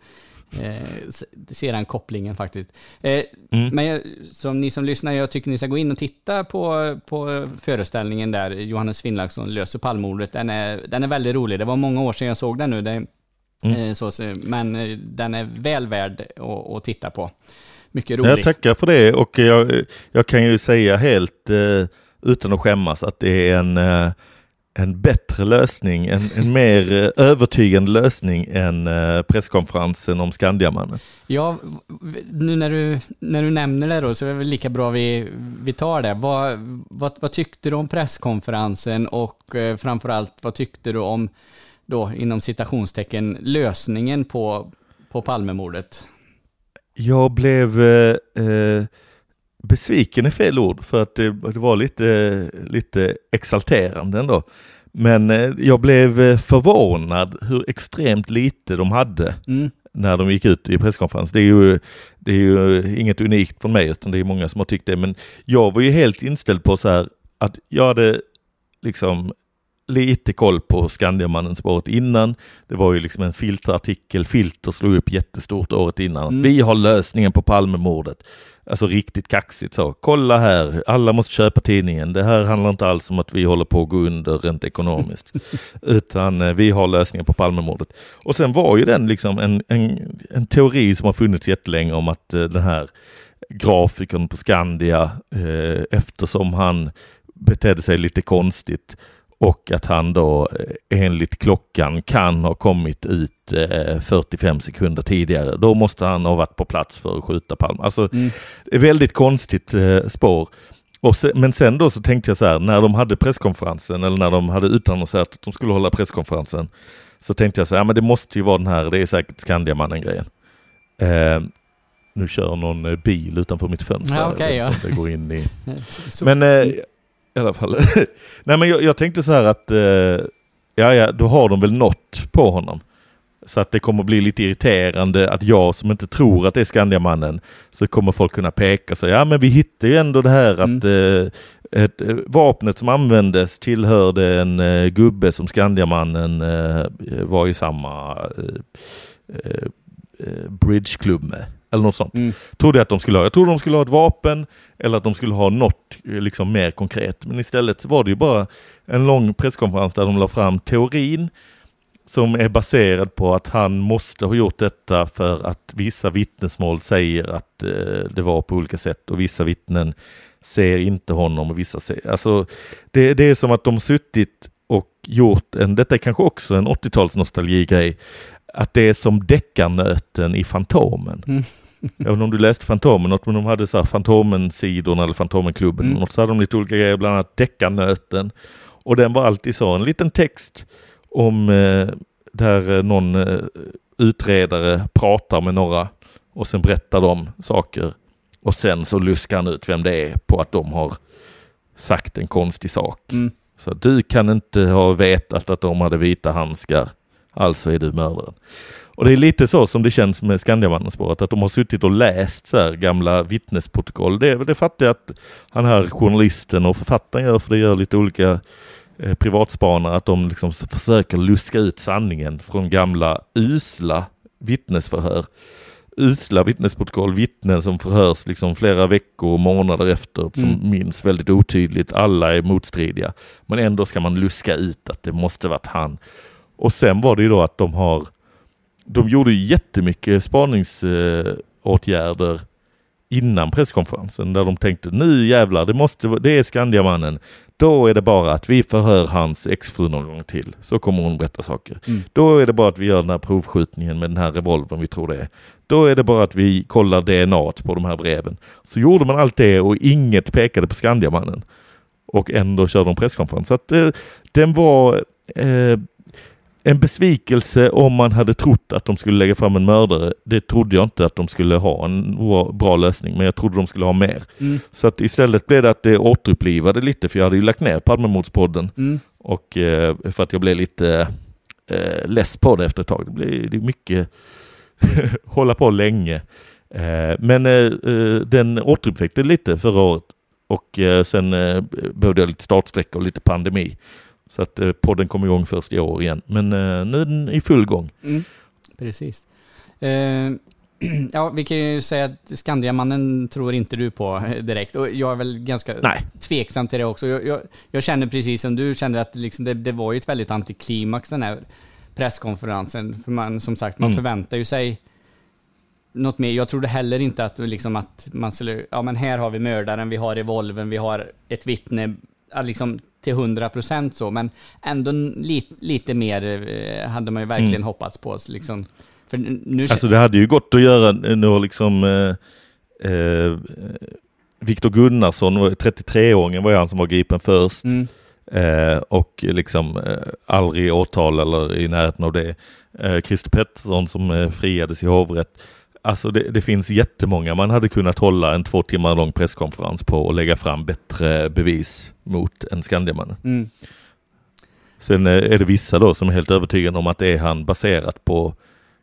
eh, se den kopplingen faktiskt. Eh, Mm. Men jag, som ni som lyssnar, jag tycker ni ska gå in och titta på, på föreställningen där Johannes Finnlaugsson löser Palmemordet. Den är, den är väldigt rolig. Det var många år sedan jag såg den nu. Det, Mm. eh, så, så- men eh, den är väl värd att, att titta på. Mycket rolig. Jag tackar för det och jag, jag kan ju säga helt eh, utan att skämmas att det är en, eh, en bättre lösning, en, en mer eh, övertygande lösning än presskonferensen om Skandiamannen. Ja, nu när du, när du nämner det då så är det väl lika bra vi, vi tar det. Vad, vad, vad tyckte du om presskonferensen och framförallt vad tyckte du om då inom citationstecken lösningen på, på Palmemordet? Jag blev eh, eh, besviken är fel ord för att det, det var lite, lite exalterande ändå. Men eh, jag blev eh, förvånad hur extremt lite de hade Mm. när de gick ut i presskonferens. Det är ju, det är ju inget unikt från mig utan det är många som har tyckt det. Men jag var ju helt inställd på så här att jag hade liksom lite koll på Skandiamannen-spåret innan. Det var ju liksom en filterartikel, Filter slog upp jättestort året innan. Mm. Vi har lösningen på Palmemordet. Alltså riktigt kaxigt så. Kolla här, alla måste köpa tidningen. Det här handlar inte alls om att vi håller på att gå under rent ekonomiskt. Utan eh, vi har lösningen på Palmemordet. Och sen var ju den liksom en, en, en teori som har funnits jättelänge om att eh, den här grafikern på Skandia, eh, eftersom han betedde sig lite konstigt och att han då eh, enligt klockan kan ha kommit ut eh, 45 sekunder tidigare. Då måste han ha varit på plats för att skjuta Palme. Alltså, Mm. väldigt konstigt eh, spår. Se, men sen då så tänkte jag så här, när de hade presskonferensen eller när de hade utannonserat att de skulle hålla presskonferensen så tänkte jag så här, ja, men det måste ju vara den här, det är säkert Skandiamannen-grejen. Eh, nu kör någon eh, bil utanför mitt fönster. Ja, inte ja. Det går in i... Men eh, i alla fall. Nej men jag, jag tänkte så här att eh, ja, ja, då har de väl nått på honom. Så att det kommer bli lite irriterande att jag som inte tror att det är Skandiamannen så kommer folk kunna peka sig. Ja men vi hittar ju ändå det här att eh, ett, eh, vapnet som användes tillhörde en eh, gubbe som Skandiamannen eh, var i samma eh, eh, eh, bridgeklubb med. Eller något sånt. Mm. Trodde jag att de skulle ha. Jag trodde de skulle ha ett vapen eller att de skulle ha något eh, liksom mer konkret. Men istället var det ju bara en lång presskonferens där de la fram teorin som är baserad på att han måste ha gjort detta för att vissa vittnesmål säger att eh, det var på olika sätt och vissa vittnen ser inte honom och vissa ser. Alltså det, det är som att de suttit och gjort en, detta är kanske också en 80-tals nostalgigrej, att det är som deckarnöten i Fantomen. Mm. Även om du läste Fantomen, något, men de hade så här Fantomen-sidorna eller Fantomen-klubben, Mm. något så hade de lite olika grejer, bland annat deckarnöten. Och den var alltid så, en liten text om eh, där eh, någon eh, utredare pratar med några och sen berättar de saker. Och sen så luskar han ut vem det är på att de har sagt en konstig sak. Mm. Så du kan inte ha vetat att de hade vita handskar, alltså är du mördaren. Och det är lite så som det känns med Skandiamannen-spåret, att de har suttit och läst så här gamla vittnesprotokoll. Det, är väl- det fattar jag att han här journalisten och författaren gör, för det gör lite olika eh, privatspanare, att de liksom försöker luska ut sanningen från gamla usla vittnesförhör. Usla vittnesprotokoll, vittnen som förhörs liksom flera veckor och månader efter, som Mm. minns väldigt otydligt. Alla är motstridiga. Men ändå ska man luska ut att det måste varit han. Och sen var det ju då att de har de gjorde jättemycket spaningsåtgärder åtgärder innan presskonferensen där de tänkte nu jävlar, det måste det är Skandiamannen. Då är det bara att vi förhör hans exfru någon gång till. Så kommer hon berätta saker. Mm. Då är det bara att vi gör den här provskjutningen med den här revolvern vi tror det är. Då är det bara att vi kollar DNA på de här breven. Så gjorde man allt det och inget pekade på Skandiamannen. Och ändå körde de presskonferens. Så att eh, den var eh, en besvikelse om man hade trott att de skulle lägga fram en mördare. Det trodde jag inte att de skulle ha en bra- lösning, men jag trodde de skulle ha mer. Mm. Så att istället blev det att det återupplivade lite, för jag hade ju lagt ner Palmemordspodden. Mm. Och eh, för att jag blev lite eh, less på det efter ett tag. Det blev det är mycket hålla på länge. Eh, men eh, eh, den återuppväckte lite förra året. Och eh, sen eh, behövde jag lite startsträcka och lite pandemi. Så att eh, podden kom igång först i år igen. Men eh, nu är den i full gång. Mm. Precis. Eh, ja, vi kan ju säga att Skandiamannen tror inte du på eh, direkt. Och jag är väl ganska Nej. tveksam till det också. Jag, jag, jag känner precis som du kände att liksom det, det var ju ett väldigt antiklimax den här presskonferensen. För man, som sagt, man Mm. förväntar ju sig något mer. Jag trodde heller inte att, liksom att man skulle, ja men här har vi mördaren, vi har revolven, vi har ett vittne, ja, liksom till 100% så, men ändå li, lite mer eh, hade man ju verkligen Mm. hoppats på. Liksom, för nu, Alltså det hade ju gått att göra några liksom eh, eh, Viktor Gunnarsson, 33-åringen var ju han som var gripen först. Mm. Eh, och liksom eh, aldrig åtal eller i närheten av det. Eh, Christer Pettersson som eh, friades i hovrätt. Alltså det, det finns jättemånga man hade kunnat hålla en två timmar lång presskonferens på och lägga fram bättre bevis mot en Skandiamannen. Mm. Sen eh, är det vissa då som är helt övertygade om att det är han baserat på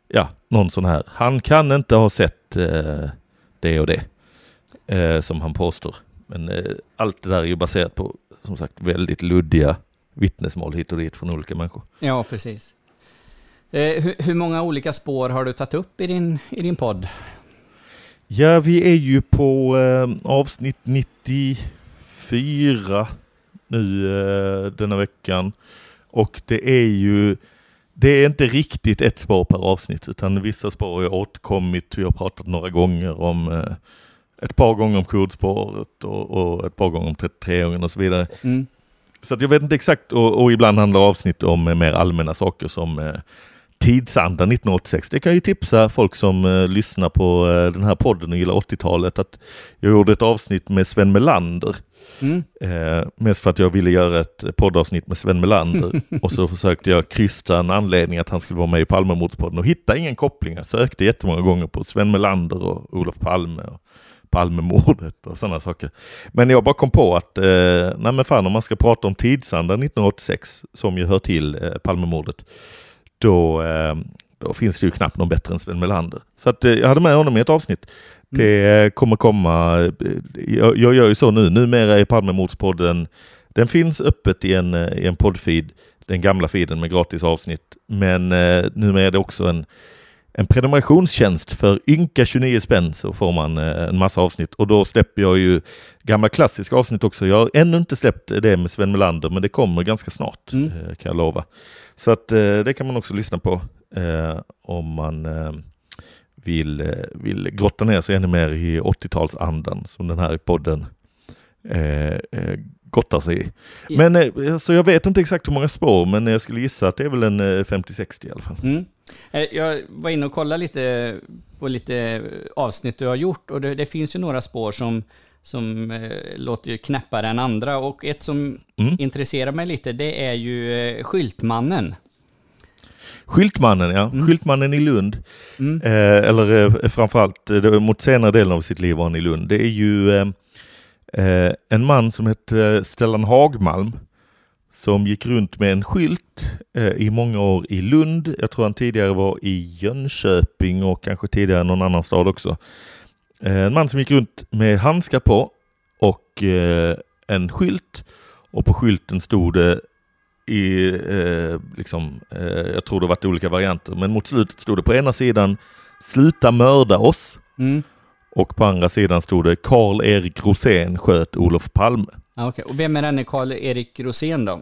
ja, någon sån här. Han kan inte ha sett eh, det och det eh, som han påstår. Men eh, allt det där är ju baserat på som sagt väldigt luddiga vittnesmål hit och dit från olika människor. Ja, precis. Eh, hur, hur många olika spår har du tagit upp i din, i din podd? Ja, vi är ju på eh, avsnitt 94 nu eh, denna veckan. Och det är ju, det är inte riktigt ett spår per avsnitt utan vissa spår har återkommit. Vi har pratat några gånger om eh, ett par gånger om kodspåret och, och ett par gånger om 33 och så vidare. Mm. Så jag vet inte exakt och, och ibland handlar avsnitt om mer allmänna saker som eh, tidsandan 1986. Det kan ju tipsa folk som eh, lyssnar på eh, den här podden och gillar 80-talet att jag gjorde ett avsnitt med Sven Melander. Mm. Eh, mest för att jag ville göra ett poddavsnitt med Sven Melander och så försökte jag krysta en anledning att han skulle vara med i Palmemordspodden och hitta ingen koppling. Jag sökte jättemånga gånger på Sven Melander och Olof Palme och Palmemordet och sådana saker. Men jag bara kom på att, eh, nej men fan om man ska prata om tidsandan 1986 som ju hör till eh, Palmemordet, då, eh, då finns det ju knappt någon bättre än Sven Melander. Så att eh, jag hade med honom i ett avsnitt. Det eh, kommer komma, jag, jag gör ju så nu, numera är Palmemordspodden, den finns öppet i en, i en poddfeed, den gamla feeden med gratis avsnitt. Men eh, numera är det också en, en prenumerationstjänst för ynka 29 spänn så får man en massa avsnitt och då släpper jag ju gamla klassiska avsnitt också. Jag har ännu inte släppt det med Sven Melander men det kommer ganska snart Mm. kan jag lova. Så att eh, det kan man också lyssna på eh, om man eh, vill, vill grotta ner sig ännu mer i 80-talsandan som den här podden eh, gottar sig i. Ja. Men så jag vet inte exakt hur många spår men jag skulle gissa att det är väl en eh, 50-60 i alla fall. Mm. Jag var inne och kollade lite på lite avsnitt du har gjort och det, det finns ju några spår som, som eh, låter ju knäppare än andra och ett som Mm. intresserar mig lite det är ju eh, Skyltmannen. Skyltmannen, ja. Mm. Skyltmannen i Lund. Mm. Eh, eller eh, framförallt eh, mot senare delen av sitt liv var han i Lund. Det är ju eh, eh, en man som hette Stellan Hagmalm som gick runt med en skylt i många år i Lund. Jag tror han tidigare var i Jönköping och kanske tidigare någon annan stad också. Eh, en man som gick runt med handskar på och eh, en skylt och på skylten stod det i, eh, liksom, eh, jag tror det varit olika varianter, men mot slutet stod det på ena sidan Sluta mörda oss Mm. och på andra sidan stod det Karl-Erik Rosén sköt Olof Palme. Ja, okej. Och vem är denne Karl-Erik Rosén då?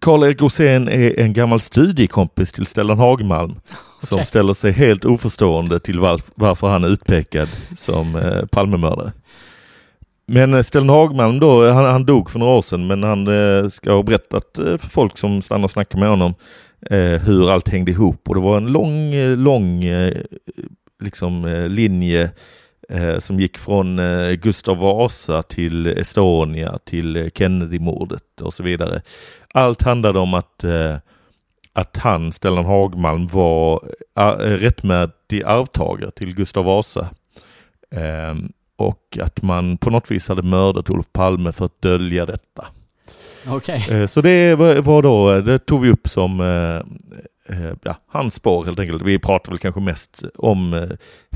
Karl-Erik Rosén är en gammal studiekompis till Stellan Hagmalm som Okej. ställer sig helt oförstående till varf- varför han är utpekad som eh, Palmemördare. Men eh, Stellan Hagmalm då, han, han dog för några år sedan men han eh, ska ha berättat eh, för folk som stannar och snackar med honom eh, hur allt hängde ihop och det var en lång, lång liksom, linje som gick från eh, Gustav Vasa till Estonia till eh, Kennedy-mordet och så vidare. Allt handlade om att, eh, att han, Stellan Hagmalm, var eh, rättmätig arvtagare till Gustav Vasa. Ehm, och att man på något vis hade mördat Olof Palme för att dölja detta. Eh, Så det var då, det tog vi upp som eh, eh, ja, hans spår helt enkelt. Vi pratar väl kanske mest om eh,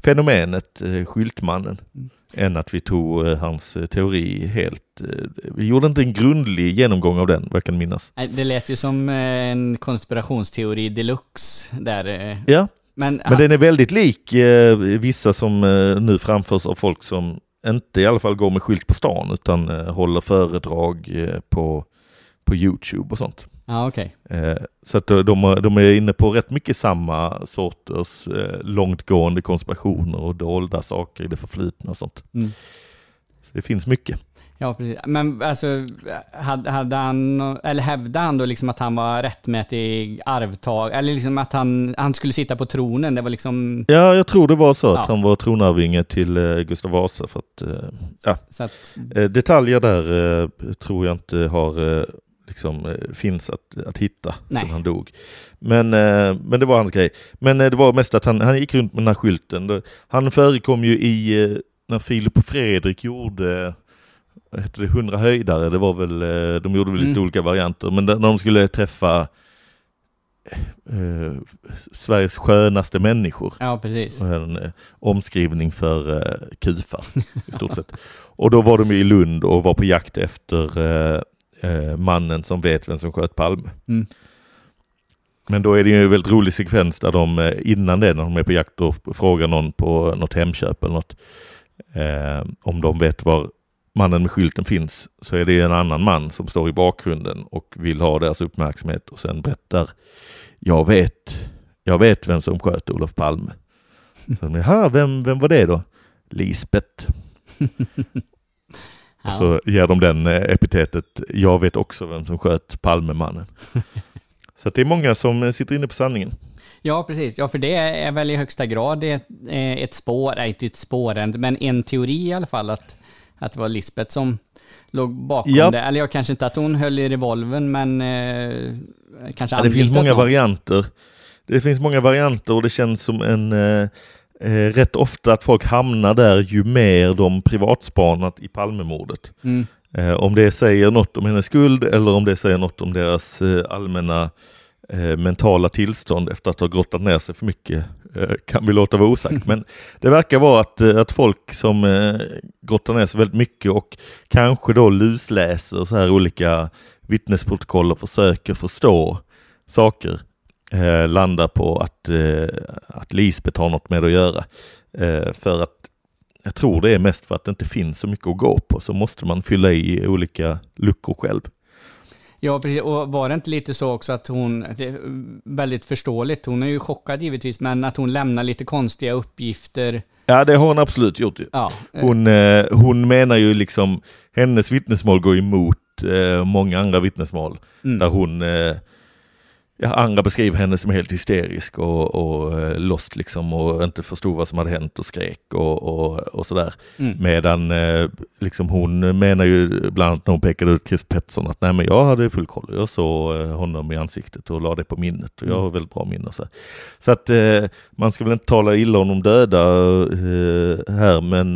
fenomenet eh, Skyltmannen Mm. än att vi tog eh, hans eh, teori helt. eh, Vi gjorde inte en grundlig genomgång av den, vad jag kan minnas. Det lät ju som eh, en konspirationsteori deluxe där. eh. Ja, Men, men den är väldigt lik eh, vissa som eh, nu framförs av folk som inte i alla fall går med skylt på stan utan eh, håller föredrag eh, på, på Youtube och sånt. Ja, okej. Eh, Så att de, de, är inne på rätt mycket samma sorters eh, långtgående konspirationer och dolda saker i det förflutna och sånt. Mm. Så det finns mycket. Ja, precis. Men alltså, hade, hade han, eller hävdade han då liksom att han var rättmätig arvtag, eller liksom att han, han skulle sitta på tronen? Det var liksom, Ja, jag tror det var så att Ja. han var tronarvinge till eh, Gustav Vasa. För att, eh, ja. att, eh, detaljer där tror jag inte har, liksom, eh, finns att, att hitta Nej. sen han dog. Men, eh, men det var hans grej. Men eh, det var mest att han, han gick runt med den här skylten. Han förekom ju i, när Filip och Fredrik gjorde hette det, 100 höjdare, det var väl, de gjorde väl lite Mm. olika varianter, men när de skulle träffa eh, Sveriges skönaste människor, ja precis. en eh, omskrivning för eh, kufar i stort sett. Och då var de i Lund och var på jakt efter eh, eh, mannen som vet vem som sköt Palme. Mm. Men då är det ju en väldigt rolig sekvens där de eh, innan det, när de är på jakt och frågar någon på något Hemköp eller något, eh, om de vet var mannen med skylten finns, så är det en annan man som står i bakgrunden och vill ha deras uppmärksamhet och sen berättar, jag vet, jag vet vem som sköt Olof Palme. Så, Jaha, vem, vem var det då? Och så ger de den eh, epitetet, jag vet också vem som sköt Palmemannen. så det är många som eh, sitter inne på sanningen. Ja, precis. Ja, för det är väl i högsta grad ett, eh, ett spår, nej, inte ett spårande, men en teori i alla fall att, att det var Lisbeth som låg bakom Ja. det. Eller jag kanske inte att hon höll i revolven, men eh, kanske Ja, det finns många någon. varianter. Det finns många varianter och det känns som en eh, eh, rätt ofta att folk hamnar där ju mer de privatspanat i Palmemordet. Mm. Eh, om det säger något om hennes skuld eller om det säger något om deras eh, allmänna eh, mentala tillstånd efter att ha grottat ner sig för mycket eh, kan vi låta vara osagt. Men det verkar vara att, eh, att folk som grottar ner sig väldigt mycket och kanske då lusläser så här olika vittnesprotokoll och försöker förstå saker eh, landar på att, eh, att Lisbeth har något med att göra. Eh, för att jag tror det är mest för att det inte finns så mycket att gå på så måste man fylla i olika luckor själv. Ja, precis. Och var det inte lite så också att hon, väldigt förståeligt, hon är ju chockad givetvis, men att hon lämnar lite konstiga uppgifter. Ja det har hon absolut gjort. ju. Ja, eh, Hon, eh, hon menar ju liksom, hennes vittnesmål går emot eh, många andra vittnesmål. Mm. Där hon, ja, andra beskriver henne som helt hysterisk och, och eh, lost liksom och inte förstod vad som hade hänt och skrek och, och, och sådär. Mm. Medan eh, liksom hon menar ju bland annat när hon pekade ut Chris Pettersson att nej men jag hade full koll. Jag såg eh, honom i ansiktet och la det på minnet och jag har väldigt bra minne. Så, så att man ska väl inte tala illa om de döda här men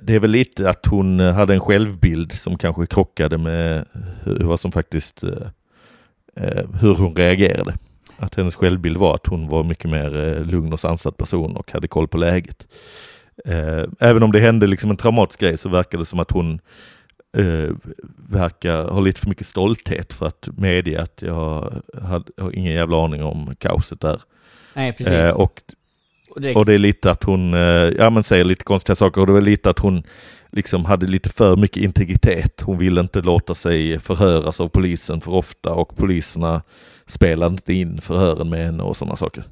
det är väl lite att hon hade en självbild som kanske krockade med vad som faktiskt hur hon reagerade. Att hennes självbild var att hon var mycket mer eh, lugn och sansad person och hade koll på läget. Eh, även om det hände liksom en traumatisk grej så verkar det som att hon eh, verkar ha lite för mycket stolthet för att medge att jag hade, har ingen jävla aning om kaoset där. nej, precis. Eh, och och det, och det är lite att hon, eh, ja men säger lite konstiga saker och det är lite att hon liksom hade lite för mycket integritet. Hon ville inte låta sig förhöras av polisen för ofta och poliserna spelade inte in förhören med henne och sådana saker.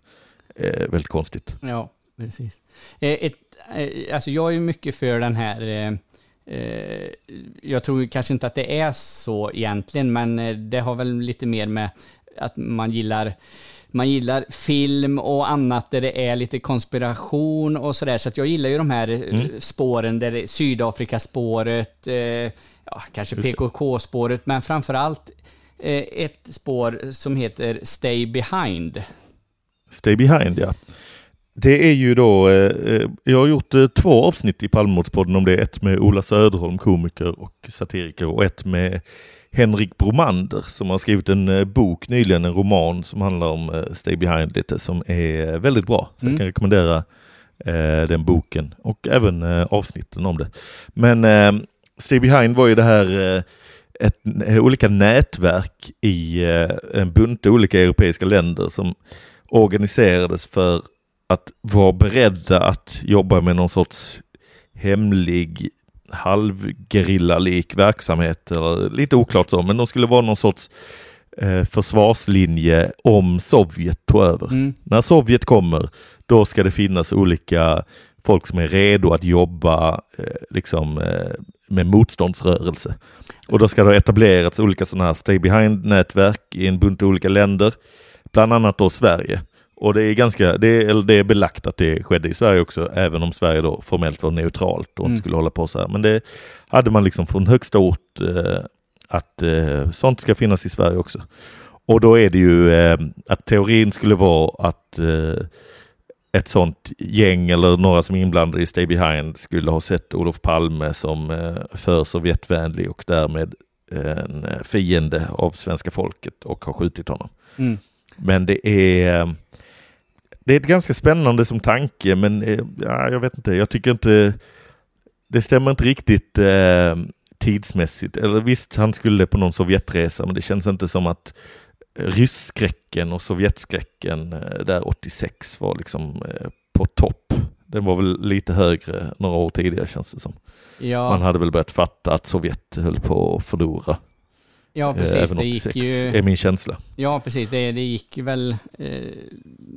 Eh, väldigt konstigt. Ja, precis. Eh, Ett, eh, alltså jag är ju mycket för den här... eh, eh Jag tror kanske inte att det är så egentligen, men eh, det har väl lite mer med att man gillar man gillar film och annat där det är lite konspiration och sådär. Så att jag gillar ju de här eh, spåren, där Sydafrikaspåret, eh, ja, kanske. PKK-spåret, men framförallt eh, ett spår som heter Stay Behind. Stay behind ja. Det är ju då, eh, eh, jag har gjort eh, två avsnitt i Palmemordspodden om det. Ett med Ola Söderholm, komiker och satiriker och ett med Henrik Bromander som har skrivit en eh, bok nyligen, en roman som handlar om eh, Stay behind lite som är väldigt bra. Så Mm. jag kan rekommendera eh, den boken och även eh, avsnitten om det. Men eh, Stay behind var ju det här eh, ett, eh, olika nätverk i eh, en bunt olika europeiska länder som organiserades för att vara beredda att jobba med någon sorts hemlig halvgerillalik verksamhet, eller lite oklart så, men de skulle vara någon sorts eh, försvarslinje om Sovjet tog över. Mm. När Sovjet kommer, då ska det finnas olika folk som är redo att jobba eh, liksom, eh, med motståndsrörelse. Och då ska det ha etablerats olika sådana här stay behind-nätverk i en bunt olika länder, bland annat då Sverige. Och det är ganska, det är, det är belagt att det skedde i Sverige också, även om Sverige då formellt var neutralt och inte Mm. skulle hålla på så här. Men det hade man liksom från högsta ort eh, att eh, sånt ska finnas i Sverige också. Och då är det ju eh, att teorin skulle vara att eh, ett sånt gäng eller några som är inblandade i Stay Behind skulle ha sett Olof Palme som eh, för Sovjetvänlig och därmed en fiende av svenska folket och har skjutit honom. Mm. Men det är eh, det är ett ganska spännande som tanke men eh, ja, jag vet inte, jag tycker inte det stämmer inte riktigt eh, tidsmässigt. Eller visst, han skulle på någon Sovjetresa, men det känns inte som att rysskräcken och Sovjetskräcken eh, där 86 var liksom eh, på topp. Den var väl lite högre några år tidigare känns det som. Ja. Man hade väl börjat fatta att Sovjet höll på att förlora. Ja, Eh, precis. Även Det gick 86 ju... är min känsla. Ja, precis. Det, det gick väl eh,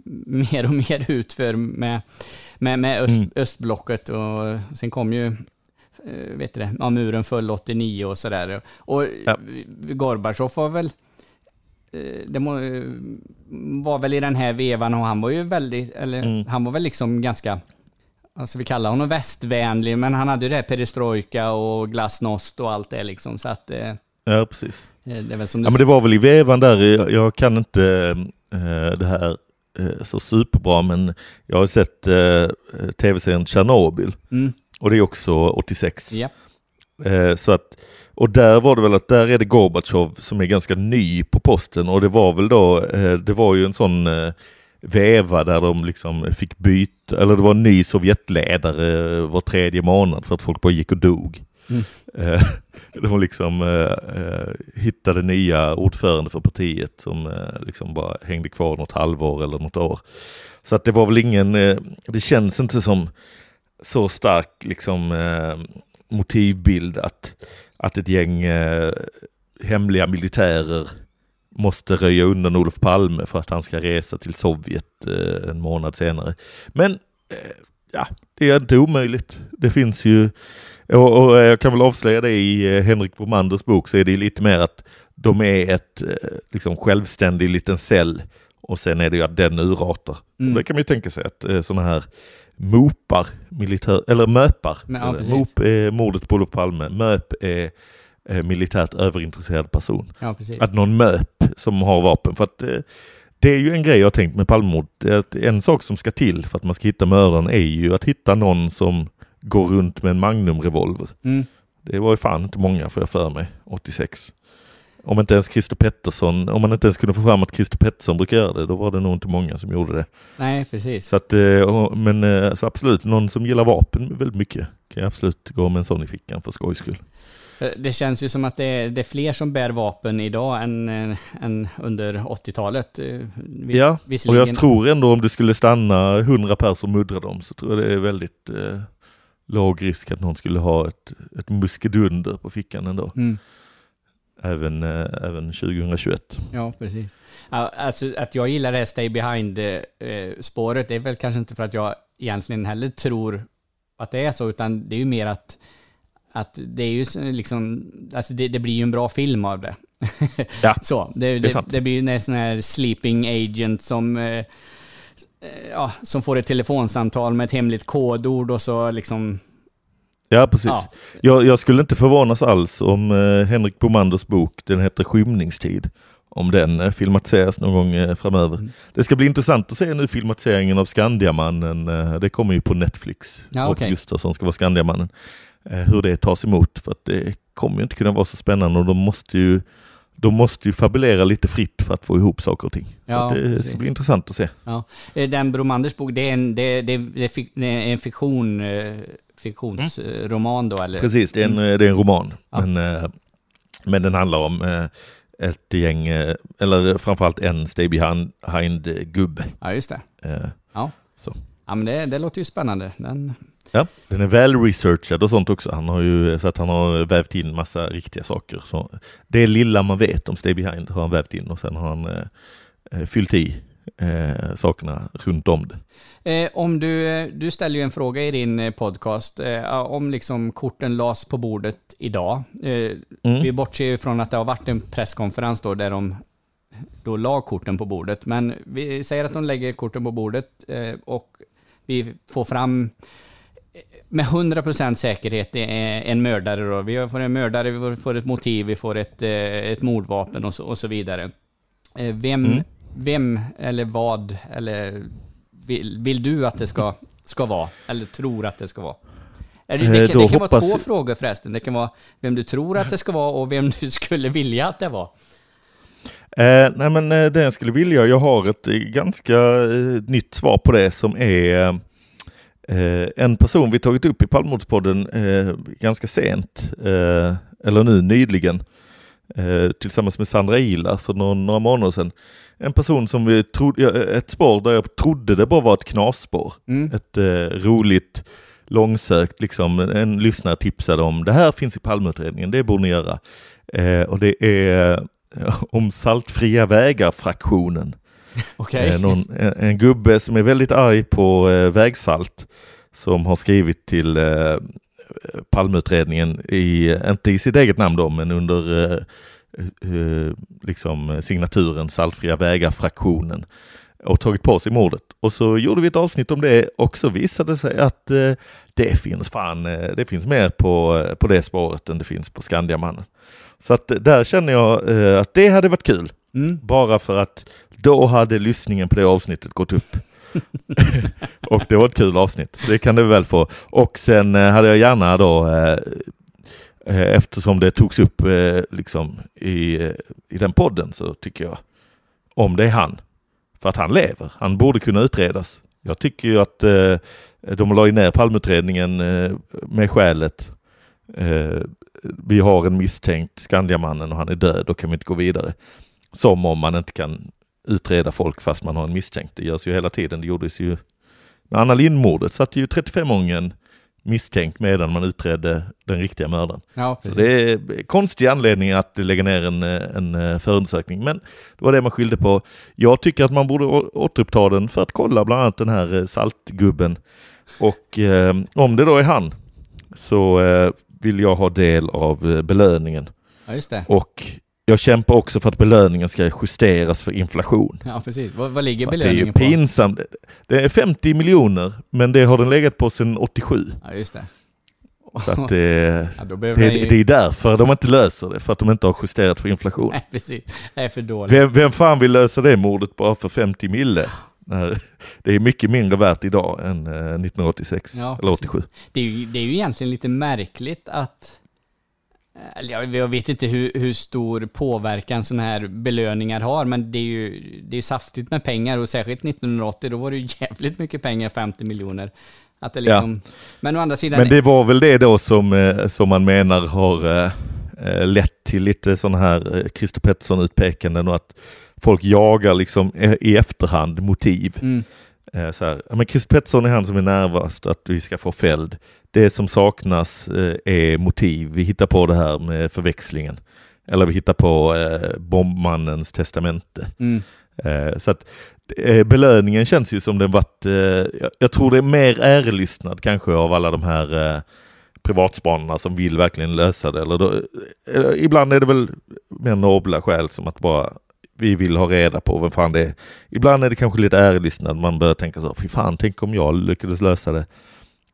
mer och mer ut för med, med, med öst, Mm. östblocket och sen kom ju eh, vet du det, ja, muren föll 89 och sådär. Och Ja. Gorbatjov var väl eh, det må, eh, var väl i den här vevan och han var ju väldigt, eller Mm. han var väl liksom ganska, alltså vi kallar honom västvänlig, men han hade ju det här perestrojka och glasnost och allt det liksom, så att Ja, precis. det väl som Ja, men det var väl i vevan där, jag, kan inte eh, det här eh, så superbra, men jag har sett eh, tv-serien Tjernobyl Mm. och det är också 86. Ja. Eh, så att, och där var det väl att där är det Gorbatjov som är ganska ny på posten och det var väl då, eh, det var ju en sån eh, veva där de liksom fick byta, eller det var en ny Sovjetledare var tredje månad för att folk bara gick och dog. Mm. De liksom eh, eh, hittade nya ordförande för partiet som eh, liksom bara hängde kvar något halvår eller något år. Så att det var väl ingen, eh, det känns inte som så stark liksom eh, motivbild att, att ett gäng eh, hemliga militärer måste röja undan Olof Palme för att han ska resa till Sovjet eh, en månad senare. Men eh, ja, det är inte omöjligt. Det finns ju, och, och jag kan väl avslöja det i eh, Henrik Bromanders bok, så är det lite mer att de är ett eh, liksom självständig liten cell och sen är det ju att den urartar. Mm. Det kan man ju tänka sig att eh, sådana här mopar, militär, eller möpar. Men, ja. Mop är mordet på Olof Palme, möp är eh, militärt överintresserad person. Ja. Att någon möp som har vapen. För att eh, det är ju en grej jag tänkt med Palmemord. Det är att En sak som ska till för att man ska hitta mördaren är ju att hitta någon som går runt med en Magnum-revolver. Mm. Det var ju fan inte många får jag för mig, 86. Om inte ens Christer Pettersson, om man inte ens kunde få fram att Christer Pettersson brukar göra det, då var det nog inte många som gjorde det. Nej, precis. Så att, eh, men eh, så absolut, någon som gillar vapen väldigt mycket kan jag absolut gå med en sån i fickan för skojs skull. Eh, Det känns ju som att det är, det är fler som bär vapen idag än, än under 80-talet. eh, vis- Ja, och jag tror ändå om det skulle stanna 100 personer och muddra dem så tror jag det är väldigt eh, låg risk att någon skulle ha ett, ett muskedunder på fickan ändå. Mm. Även, eh, även 2021. Ja, precis. Alltså att jag gillar det här Stay Behind-spåret, det är väl kanske inte för att jag egentligen heller tror att det är så, utan det är ju mer att, att det är ju liksom, alltså det, det blir ju en bra film av det. Ja, så, det, det, sant. det, blir ju en sån här sleeping agent som, eh, eh, ja, som får ett telefonsamtal med ett hemligt kodord och så liksom, Ja, precis. Ja. Jag, jag skulle inte förvånas alls om eh, Henrik Bomanders bok, den heter Skymningstid, om den eh, filmatiseras någon gång eh, framöver. Mm. Det ska bli intressant att se nu filmatiseringen av Skandiamannen. Eh, det kommer ju på Netflix. Ja, okej. Gustafsson ska vara Skandiamannen. Eh, hur det tas emot, för att det kommer ju inte kunna vara så spännande och de måste ju de måste ju fabulera lite fritt för att få ihop saker och ting. Så Ja, att det precis. ska bli intressant att se. Ja. Eh, Den Bromanders bok, det är en, det, det, det är en fiktion, eh, fiktionsroman då eller? Precis, det är en, Mm. det är en roman. Ja. Men, eh, men den handlar om ett gäng, eller framförallt en stay behind-gubbe. Ja, just det. Ja. Så. Ja, men det, det låter ju spännande. Den, ja, den är väl researchad och sånt också. Han har ju så att han har vävt in massa riktiga saker. Så det lilla man vet om stay behind har han vävt in och sen har han eh, fyllt i eh, sakerna runt om det. eh, om du, eh, du ställer ju en fråga i din eh, podcast eh, om liksom korten las på bordet idag. Eh, Mm. Vi bortser ju från att det har varit en presskonferens då där de då la korten på bordet. Men vi säger att de lägger korten på bordet eh, och vi får fram med 100% säkerhet det är en mördare då. Vi får en mördare, vi får ett motiv, vi får ett, eh, ett mordvapen och så, och så vidare. Eh, Vem, Mm. vem eller vad eller vill, vill du att det ska, ska vara? Eller tror att det ska vara? Eller Det, Eh, kan, då det kan vara två frågor förresten. Det kan vara vem du tror att det ska vara och vem du skulle vilja att det var. Eh, nej men det jag skulle vilja, jag har ett ganska nytt svar på det som är eh, en person vi tagit upp i Palmemordspodden eh, ganska sent. Eh, eller nu nyligen, eh, tillsammans med Sandra Ilar för några, några månader sedan. En person som vi trodde, ett spår där jag trodde det bara var ett knasspår. Mm. Ett eh, roligt, långsökt, liksom en lyssnare tipsade om det här finns i Palmeutredningen, det borde ni göra. Och det är om saltfria vägar-fraktionen. Okay. Eh, någon, en, en gubbe som är väldigt arg på eh, vägsalt som har skrivit till eh, Palmeutredningen, i, eh, inte i sitt eget namn då, men under eh, eh, liksom signaturen Saltfria vägar-fraktionen och tagit på sig mordet. Och så gjorde vi ett avsnitt om det och så visade det sig att eh, det finns fan, eh, det finns mer på, eh, på det spåret än det finns på Skandiamannen. Så att där känner jag eh, att det hade varit kul. Mm. Bara för att då hade lyssningen på det avsnittet gått upp. och det var ett kul avsnitt, det kan det väl få. Och sen eh, hade jag gärna då, eh, eh, eftersom det togs upp eh, liksom i, eh, i den podden så tycker jag, om det är han, för att han lever, han borde kunna utredas. Jag tycker ju att eh, de la ner Palmeutredningen eh, med skälet vi har en misstänkt Skandiamannen och han är död, då kan vi inte gå vidare. Som om man inte kan utreda folk fast man har en misstänkt. Det görs ju hela tiden. Det gjordes ju med Anna Lindh-mordet satt ju 35-åringen misstänkt medan man utredde den riktiga mördaren. Ja, Så det är konstig anledning att lägga ner en, en eh, förundersökning, men det var det man skyllde på. Jag tycker att man borde återuppta den för att kolla bland annat den här eh, saltgubben. Och eh, om det då är han så eh, vill jag ha del av eh, belöningen. Ja. Och jag kämpar också för att belöningen ska justeras för inflation. Ja, precis. Vad, vad ligger För att Det är ju belöningen på? pinsamt. Det är 50 miljoner, men det har den legat på sedan 87. Ja, just det. Så att det, Ja, det, ju... det är därför de inte löser det, för att de inte har justerat för inflation. Nej, precis. Det är för dåligt. Vem, vem fan vill lösa det mordet bara för 50 mille? När Det är mycket mindre värt idag än eh, 1986 Ja, eller precis. 87. Det är, ju, det är ju egentligen lite märkligt att... Eller jag, vet inte hur, hur stor påverkan sådana här belöningar har, men det är ju det är saftigt med pengar och särskilt 1980, då var det ju jävligt mycket pengar, 50 miljoner. Att det liksom... Men å andra sidan... Men det var väl det då som, eh, som man menar har eh, eh, lett till lite sådana här eh, Christer Pettersson-utpekanden och att folk jagar liksom i efterhand motiv. Mm. Eh, så här, men Christer Pettersson är han som är närmast att vi ska få fälld. Det som saknas eh, är motiv. Vi hittar på det här med förväxlingen. Eller vi hittar på eh, bombmannens testamente. Mm. Så att belöningen känns ju som den varit, jag, tror det är mer ärelystnad kanske av alla de här privatspanarna som vill verkligen lösa det. Eller då, ibland är det väl mer nobla skäl som att bara vi vill ha reda på vem fan det är. Ibland är det kanske lite ärelystnad, man börjar tänka så, fy fan, tänk om jag lyckades lösa det.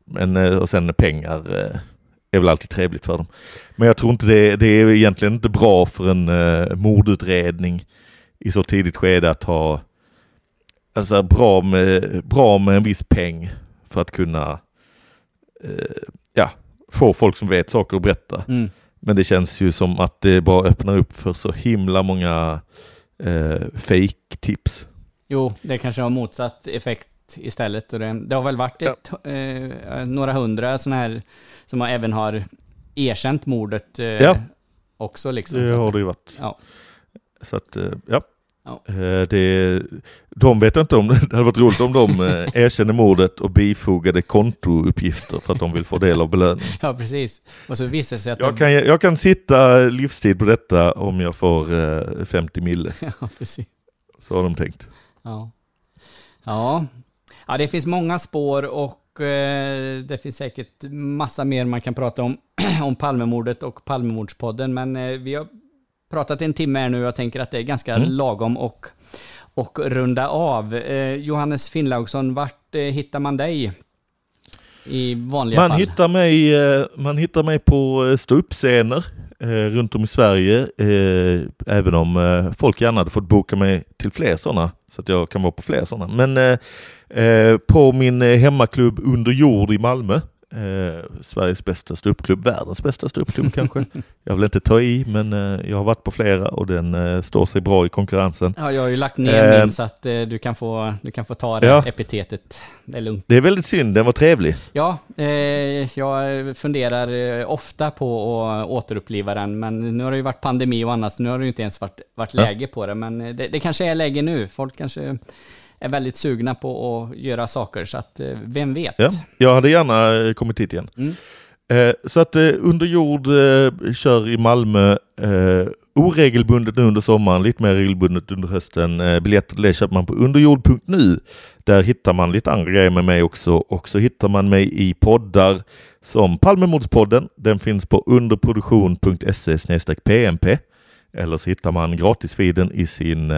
Men, eh, och sen pengar eh, är väl alltid trevligt för dem. Men jag tror inte det, det är egentligen inte bra för en eh, mordutredning i så tidigt skede att ha alltså bra med, bra med en viss peng för att kunna eh, ja, få folk som vet saker att berätta. Mm. Men det känns ju som att det bara öppnar upp för så himla många eh, fake-tips. Jo, det kanske har motsatt effekt istället. Och det, det har väl varit ett, eh, några hundra sådana här som har, även har erkänt mordet eh, Ja. också. Liksom, Det har det ju varit. Ja. Så att, eh, ja. Ja. Eh, Det, de vet inte om, det hade varit roligt om de eh, erkände mordet och bifogade kontouppgifter för att de vill få del av belöningen. ja, precis. Och så visar det sig att Jag det... kan, jag kan sitta livstid på detta om jag får eh, 50 mille. Ja, precis. Så har de tänkt. Ja. Ja. ja, det finns många spår och eh, det finns säkert massa mer man kan prata om, om Palmemordet och Palmemordspodden, men eh, vi har pratat en timme här nu och jag tänker att det är ganska Mm. lagom och, och runda av. Eh, Johannes Finnlaugsson, vart eh, hittar man dig? I vanliga Man fall. hittar, mig, eh, man hittar mig på eh, ståuppscener eh, runt om i Sverige. Även om folk gärna hade fått boka mig till fler sådana. Så att jag kan vara på fler sådana. Men på min hemmaklubb Under jord i Malmö Eh, Sveriges bästa ståuppklubb, världens bästa ståuppklubb kanske. Jag vill inte ta i, men eh, jag har varit på flera och den eh, står sig bra i konkurrensen. Ja, jag har ju lagt ner Eh, min så att eh, du, kan få, du kan få ta det Ja. epitetet. Det är lugnt. Det är väldigt synd, den var trevlig. Ja, eh, jag funderar eh, ofta på att återuppliva den, men nu har det ju varit pandemi och annat, så nu har det ju inte ens varit, varit Ja. läge på det. Men eh, det, det kanske är läge nu. Folk kanske är väldigt sugna på att göra saker, så att eh, vem vet? Ja, jag hade gärna eh, kommit hit igen. Mm. Eh, så att eh, Under jord eh, kör i Malmö eh, oregelbundet nu under sommaren, lite mer regelbundet under hösten. Eh, biljetter till det köper man på underjord.nu. Där hittar man lite andra grejer med mig också och så hittar man mig i poddar som Palmemordspodden. Den finns på underproduktion.se pmp. Eller så hittar man gratisfeeden i sin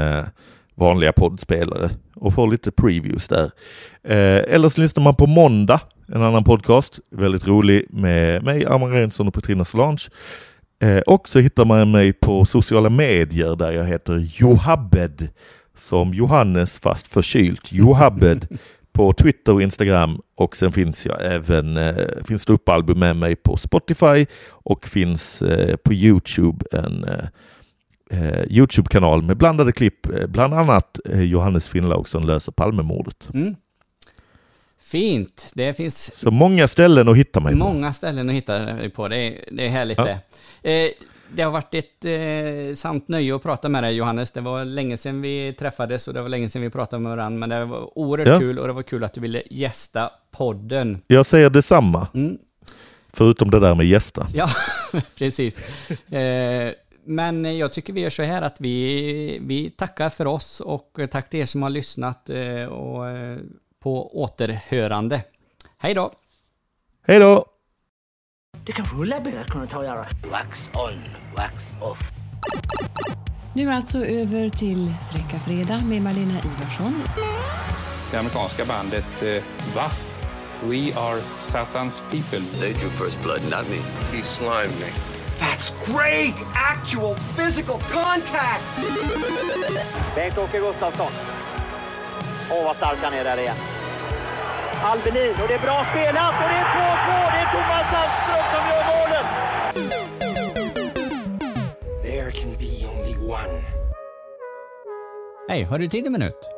vanliga poddspelare och får lite previews där. Eh, eller så lyssnar man på Måndag, en annan podcast, väldigt rolig med mig, Arman Reinsson och Petrina Solange. Eh, och så hittar man mig på sociala medier där jag heter Johabed, som Johannes fast förkylt. Johabed på Twitter och Instagram och sen finns jag även, eh, finns det upp album med mig på Spotify och finns eh, på Youtube en eh, Youtube-kanal med blandade klipp, eh, bland annat eh, Johannes Finnlaugsson löser Palmemordet. Mm. Fint. Det finns Så många ställen att hitta mig på. många ställen att hitta dig på. Det är, det är härligt Ja. det. Eh, det har varit ett eh, sant nöje att prata med dig Johannes. Det var länge sedan vi träffades och det var länge sedan vi pratade med varandra. Men det var oerhört Ja. kul och det var kul att du ville gästa podden. Jag säger detsamma, Mm. förutom det där med gästa. Ja, precis. Eh, men jag tycker vi gör så här att vi, vi tackar för oss och tack till er som har lyssnat eh, och eh, på återhörande. Hej då! Hej då! Det kan rulla bilar kunna ta och göra. Wax on, wax off. Nu alltså över till Fräcka Fredag med Malena Ivarsson. Det amerikanska bandet eh, W.A.S.P. We are Satans people. They drew first blood, not me. He slimed me. That's great actual physical contact! Bengt-Åke Gustafsson. Åh, vad stark han är där igen. Albelin, och det är bra spelat och det är 2-2. Det är Thomas Sandström som gör målet. There can be only one. Hej, har du tid en minut?